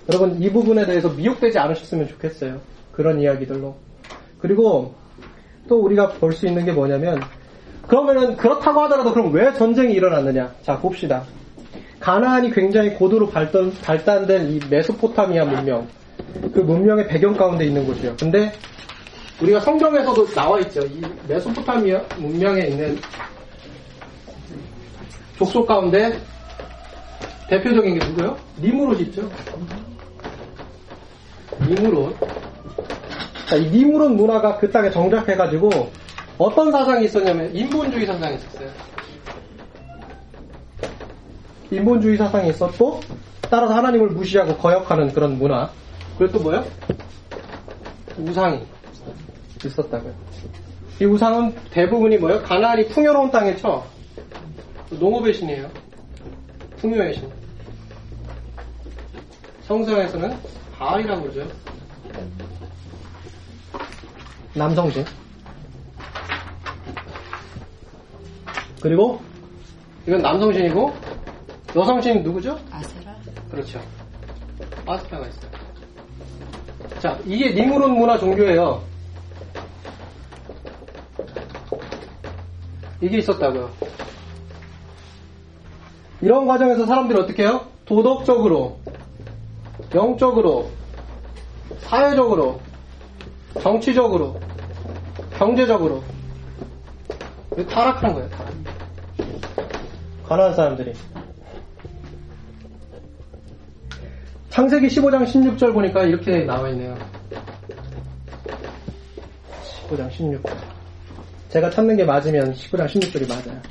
여러분 이 부분에 대해서 미혹되지 않으셨으면 좋겠어요. 그런 이야기들로. 그리고 또 우리가 볼 수 있는 게 뭐냐면 그러면은 그렇다고 하더라도 그럼 왜 전쟁이 일어났느냐? 자 봅시다. 가나안이 굉장히 고도로 발전, 발달된 이 메소포타미아 문명, 그 문명의 배경 가운데 있는 곳이에요. 근데 우리가 성경에서도 나와 있죠. 이 메소포타미아 문명에 있는 족속 가운데 대표적인 게 누구요? 니무롯 있죠. 니무롯. 자, 이 니무롯 문화가 그 땅에 정착해가지고 어떤 사상이 있었냐면 인본주의 사상이 있었어요. 인본주의 사상이 있었고 따라서 하나님을 무시하고 거역하는 그런 문화. 그리고 또 뭐요? 우상이 있었다고요. 이 우상은 대부분이 뭐예요? 가나안이 풍요로운 땅이죠. 농업의 신이에요. 풍요의 신. 성서에서는 바알이라고 그러죠. 남성신. 그리고 이건 남성신이고 여성신 누구죠? 아세라? 그렇죠. 아스타가 있어요. 자, 이게 니무롯 문화 종교예요. 이게 있었다고요. 이런 과정에서 사람들이 어떻게 해요? 도덕적으로, 영적으로, 사회적으로, 정치적으로, 경제적으로 타락하는 거예요. 타락. 가난한 사람들이. 창세기 15장 16절 보니까 이렇게 나와 있네요. 15장 16절. 제가 찾는 게 맞으면 19장 16절이 맞아요.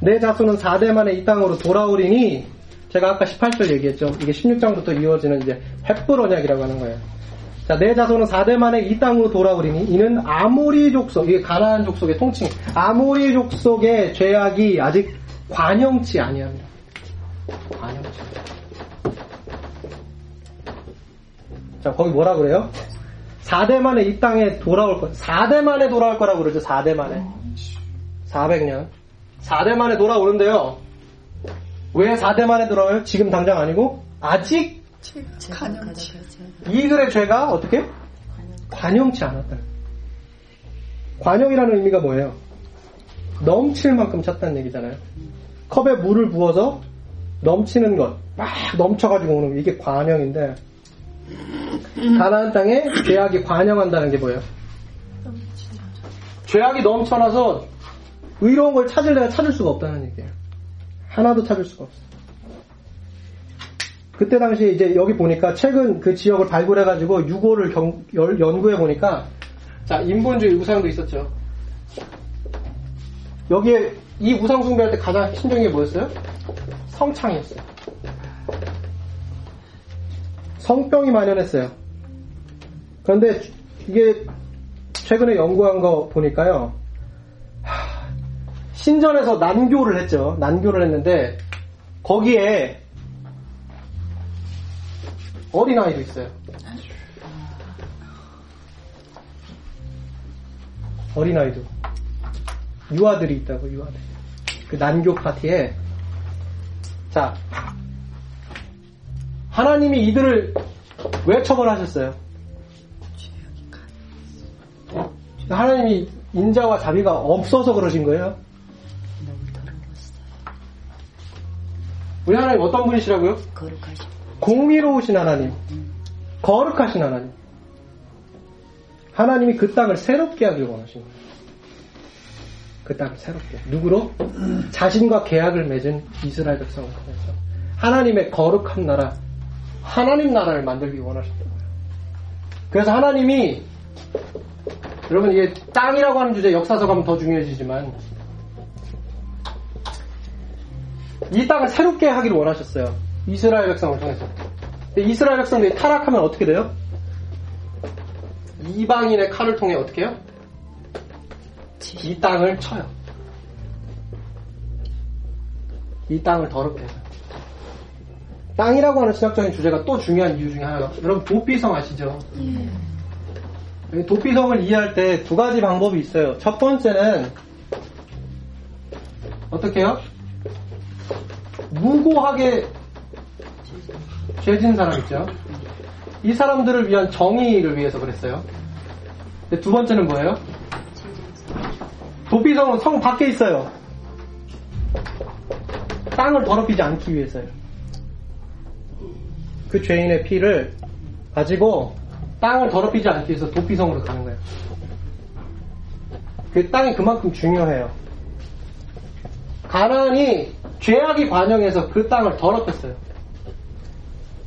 내 자손은 4대 만에 이 땅으로 돌아오리니 제가 아까 18절 얘기했죠. 이게 16장부터 이어지는 이제 햇불 언약이라고 하는 거예요. 자, 내 자손은 4대 만에 이 땅으로 돌아오리니 이는 아모리 족속, 이게 가나안 족속의 통칭, 아모리 족속의 죄악이 아직 관영치 아니합니다. 관영치. 자, 거기 뭐라 그래요? 4대 만에 이 땅에 돌아올 거, 4대 만에 돌아올 거라고 그러죠, 4대 만에. 400년. 4대 만에 돌아오는데요. 왜 4대 만에 돌아와요? 지금 당장 아니고, 아직 간염치. 이들의 죄가 어떻게? 관영치 않았다. 관영이라는 의미가 뭐예요? 넘칠 만큼 찼다는 얘기잖아요. 컵에 물을 부어서 넘치는 것, 막 넘쳐가지고 오는 거, 이게 관영인데, 가나안 땅에 죄악이 관영한다는 게 뭐예요? 죄악이 넘쳐나서 의로운 걸 찾을 내가 찾을 수가 없다는 얘기예요. 하나도 찾을 수가 없어. 그때 당시에 이제 여기 보니까 최근 그 지역을 발굴해가지고 열- 연구해 보니까 자 인본주의 우상도 있었죠. 여기에 이 우상 숭배할 때 가장 핵심적인 게 뭐였어요? 성창이었어요. 성병이 만연했어요. 그런데 이게 최근에 연구한 거 보니까요. 신전에서 난교를 했죠. 난교를 했는데 거기에 어린아이도 있어요. 어린아이도. 유아들이 있다고, 유아들. 그 난교 파티에. 자, 하나님이 이들을 왜 처벌하셨어요? 하나님이 인자와 자비가 없어서 그러신 거예요? 우리 하나님 어떤 분이시라고요? 거룩하시고 공의로우신 하나님, 거룩하신 하나님. 하나님이 그 땅을 새롭게 하길 원하신 거예요. 그 땅을 새롭게. 누구로? 자신과 계약을 맺은 이스라엘 백성을 통해서. 하나님의 거룩한 나라, 하나님 나라를 만들기 원하셨던 거예요. 그래서 하나님이, 여러분 이게 땅이라고 하는 주제 역사서 가면 더 중요해지지만, 이 땅을 새롭게 하기를 원하셨어요. 이스라엘 백성을 통해서. 이스라엘 백성들이 타락하면 어떻게 돼요? 이방인의 칼을 통해 어떻게 해요? 이 땅을 쳐요. 이 땅을 더럽게 해서. 땅이라고 하는 신학적인 주제가 또 중요한 이유 중에 하나가 여러분 도피성 아시죠? 이 도피성을 이해할 때 두 가지 방법이 있어요. 첫 번째는 어떻게 해요? 무고하게 죄진 사람 있죠? 이 사람들을 위한 정의를 위해서 그랬어요. 두 번째는 뭐예요? 도피성은 성 밖에 있어요. 땅을 더럽히지 않기 위해서요. 그 죄인의 피를 가지고 땅을 더럽히지 않기 위해서 도피성으로 가는 거예요. 그 땅이 그만큼 중요해요. 가나안이 죄악이 관영해서 그 땅을 더럽혔어요.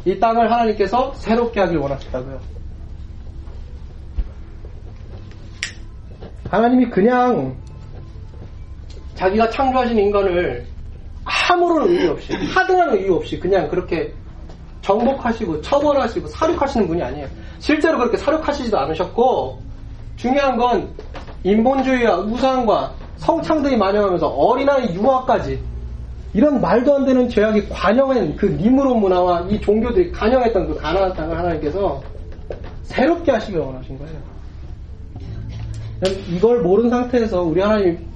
이 땅을 하나님께서 새롭게 하길 원하셨다고요. 하나님이 그냥 자기가 창조하신 인간을 아무런 의의 없이, (clears throat) 하등한 의의 없이 그냥 그렇게 정복하시고 처벌하시고 사륙하시는 분이 아니에요. 실제로 그렇게 사륙하시지도 않으셨고 중요한 건 인본주의와 우상과 성창들이 만연하면서 어린아이 유아까지 이런 말도 안 되는 죄악이 관영한 그 니무롯 문화와 이 종교들이 관영했던 그 가나안 땅을 하나님께서 새롭게 하시길 원하신 거예요. 이걸 모르는 상태에서 우리 하나님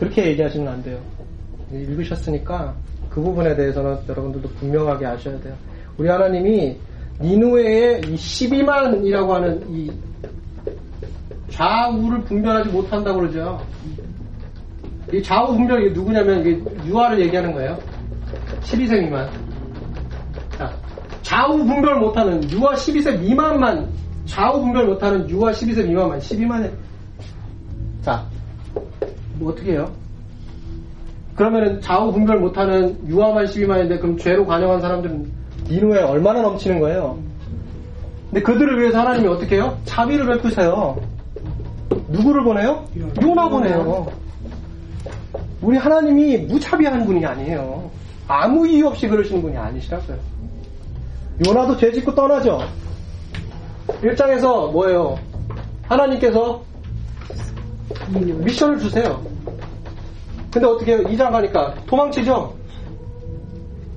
그렇게 얘기하시면 안 돼요. 읽으셨으니까 그 부분에 대해서는 여러분들도 분명하게 아셔야 돼요. 우리 하나님이 니누에의 이 12만이라고 하는 이 좌우를 분별하지 못한다고 그러죠. 이 좌우 분별이 누구냐면 이게 유아를 얘기하는 거예요. 12세 미만. 자, 좌우 분별 못하는 유아 12세 미만만 좌우 분별 못하는 유아 12세 미만만 12만에 자, 뭐 어떻게 해요? 그러면은 좌우 분별 못하는 유아만 12만인데 그럼 죄로 관영한 사람들은 니누에 얼마나 넘치는 거예요? 근데 그들을 위해서 하나님이 어떻게 해요? 자비를 베푸세요. 누구를 보내요? 요나 보내요. 우리 하나님이 무차비한 분이 아니에요. 아무 이유 없이 그러시는 분이 아니시라고요. 요나도 죄 짓고 떠나죠. 1장에서 뭐예요? 하나님께서 미션을 주세요. 근데 어떻게 해요? 2장 가니까 도망치죠?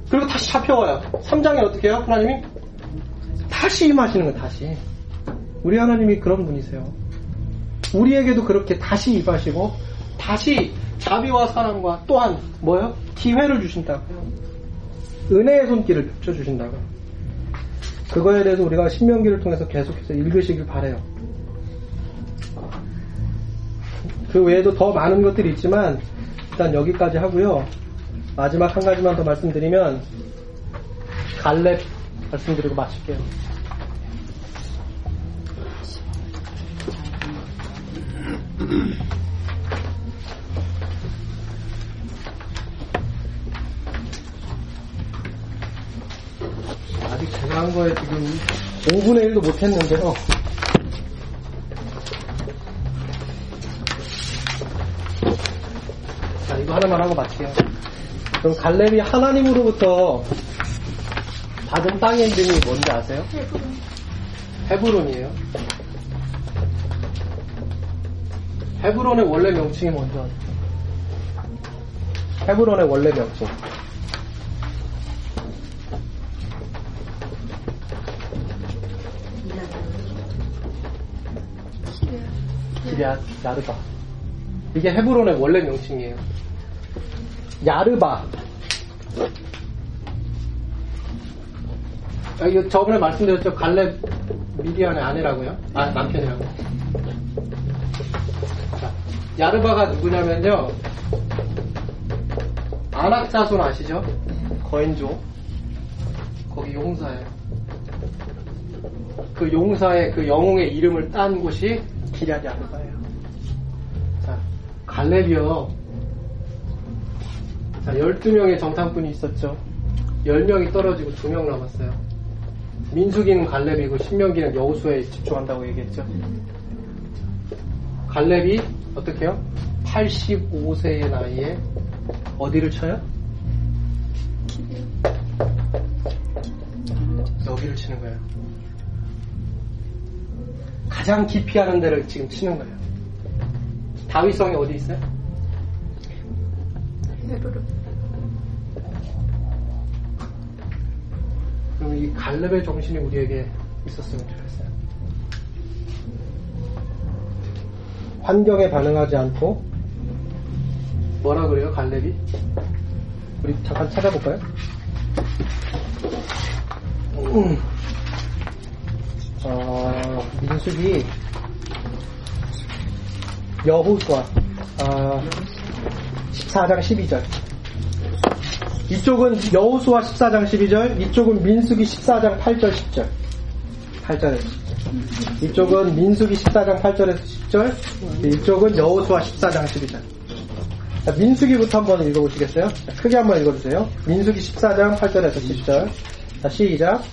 그리고 다시 잡혀와요. 3장에 어떻게 해요? 하나님이? 다시 임하시는 거예요, 다시. 우리 하나님이 그런 분이세요. 우리에게도 그렇게 다시 임하시고, 다시 자비와 사랑과 또한, 뭐요? 기회를 주신다고요. 은혜의 손길을 펼쳐주신다고요. 그거에 대해서 우리가 신명기를 통해서 계속해서 읽으시길 바래요. 그 외에도 더 많은 것들이 있지만 일단 여기까지 하고요. 마지막 한 가지만 더 말씀드리면 갈렙 말씀드리고 마칠게요. 아직 제가 한 거에 지금 5분의 1도 못 했는데요. 이거 하나만 하고 마칠게요. 그럼 갈렙이 하나님으로부터 받은 땅의 이름이 뭔지 아세요? 헤브론이에요. 헤브론의 원래 명칭이 뭔지 아세요? 헤브론의 원래 명칭. 기리앗 야르바. 이게 헤브론의 원래 명칭이에요. 야르바. 아, 이거 저번에 말씀드렸죠. 갈렙 미디안의 아내라고요. 아, 남편이라고. 자, 야르바가 누구냐면요. 아낙 자손 아시죠? 거인조. 거기 용사예요. 그 용사의 그 영웅의 이름을 딴 곳이 기랴 야르바예요. 자, 갈렙이요. 자, 12명의 정탐꾼이 있었죠. 10명이 떨어지고 2명 남았어요. 민수기는 갈렙이고 신명기는 여우수에 집중한다고 얘기했죠. 갈렙이 어떻게 해요? 85세의 나이에 어디를 쳐요? 여기를 치는 거예요. 가장 깊이 하는 데를 지금 치는 거예요. 다윗성이 어디 있어요? 그럼 이 갈렙의 정신이 우리에게 있었으면 좋겠어요. 환경에 반응하지 않고 뭐라 그래요, 갈렙이? 우리 잠깐 찾아볼까요? 음. 어, 민숙이 여호수아 아, 14장 12절 이쪽은 여호수아 14장 12절, 이쪽은 민수기 14장 8절 10절. 8절에서 10절. 이쪽은 민수기 14장 8절에서 10절, 이쪽은 여호수아 14장 12절. 자, 민수기부터 한번 읽어보시겠어요? 자, 크게 한번 읽어주세요. 민수기 14장 8절에서 10절. 자, 시작.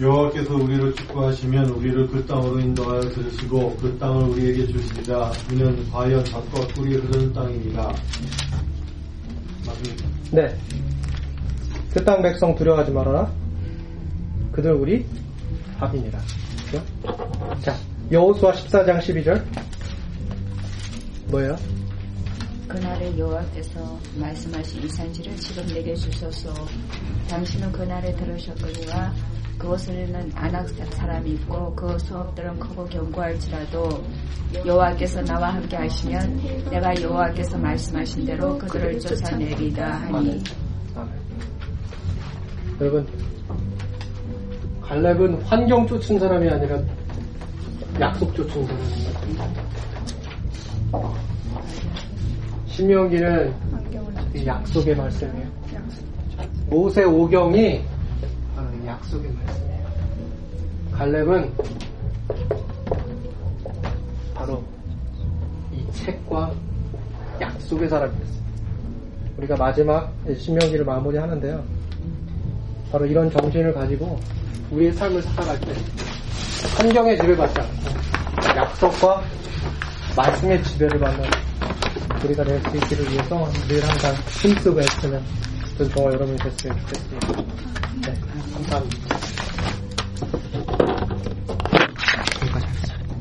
여호와께서 우리를 축복하시면 우리를 그 땅으로 인도하여 들으시고 그 땅을 우리에게 주시리라 이는 과연 젖과 꿀이 흐르는 땅입니다. 맞습니까? 네. 그 땅 백성 두려워하지 말아라. 그들 우리 밥이니라. 그죠? 자, 여호수아 14장 12절. 뭐예요? 그날에 여호와께서 말씀하신 이 산지를 지금 내게 주소서. 당신은 그날에 들으셨거니와 그곳에는 아낙 사람이 있고 그 수업들은 크고 견고할지라도 여호와께서 나와 함께 하시면 내가 여호와께서 말씀하신 대로 그들을 쫓아내리다 하니. 여러분, 갈렙은 환경 쫓은 사람이 아니라 약속 쫓은 사람입니다. 신명기는 이 약속의 말씀이에요. 모세 오경이 이 약속의 말씀이에요. 갈렙은 바로 이 책과 약속의 사람이었어요. 우리가 마지막 신명기를 마무리하는데요. 바로 이런 정신을 가지고 우리의 삶을 살아갈 때 환경의 지배를 받지 않고 약속과 말씀의 지배를 받는 우리가 될 수 있기를 위해서 늘 항상 힘쓰고 애쓰는 Tylko o Euromie 4, 4.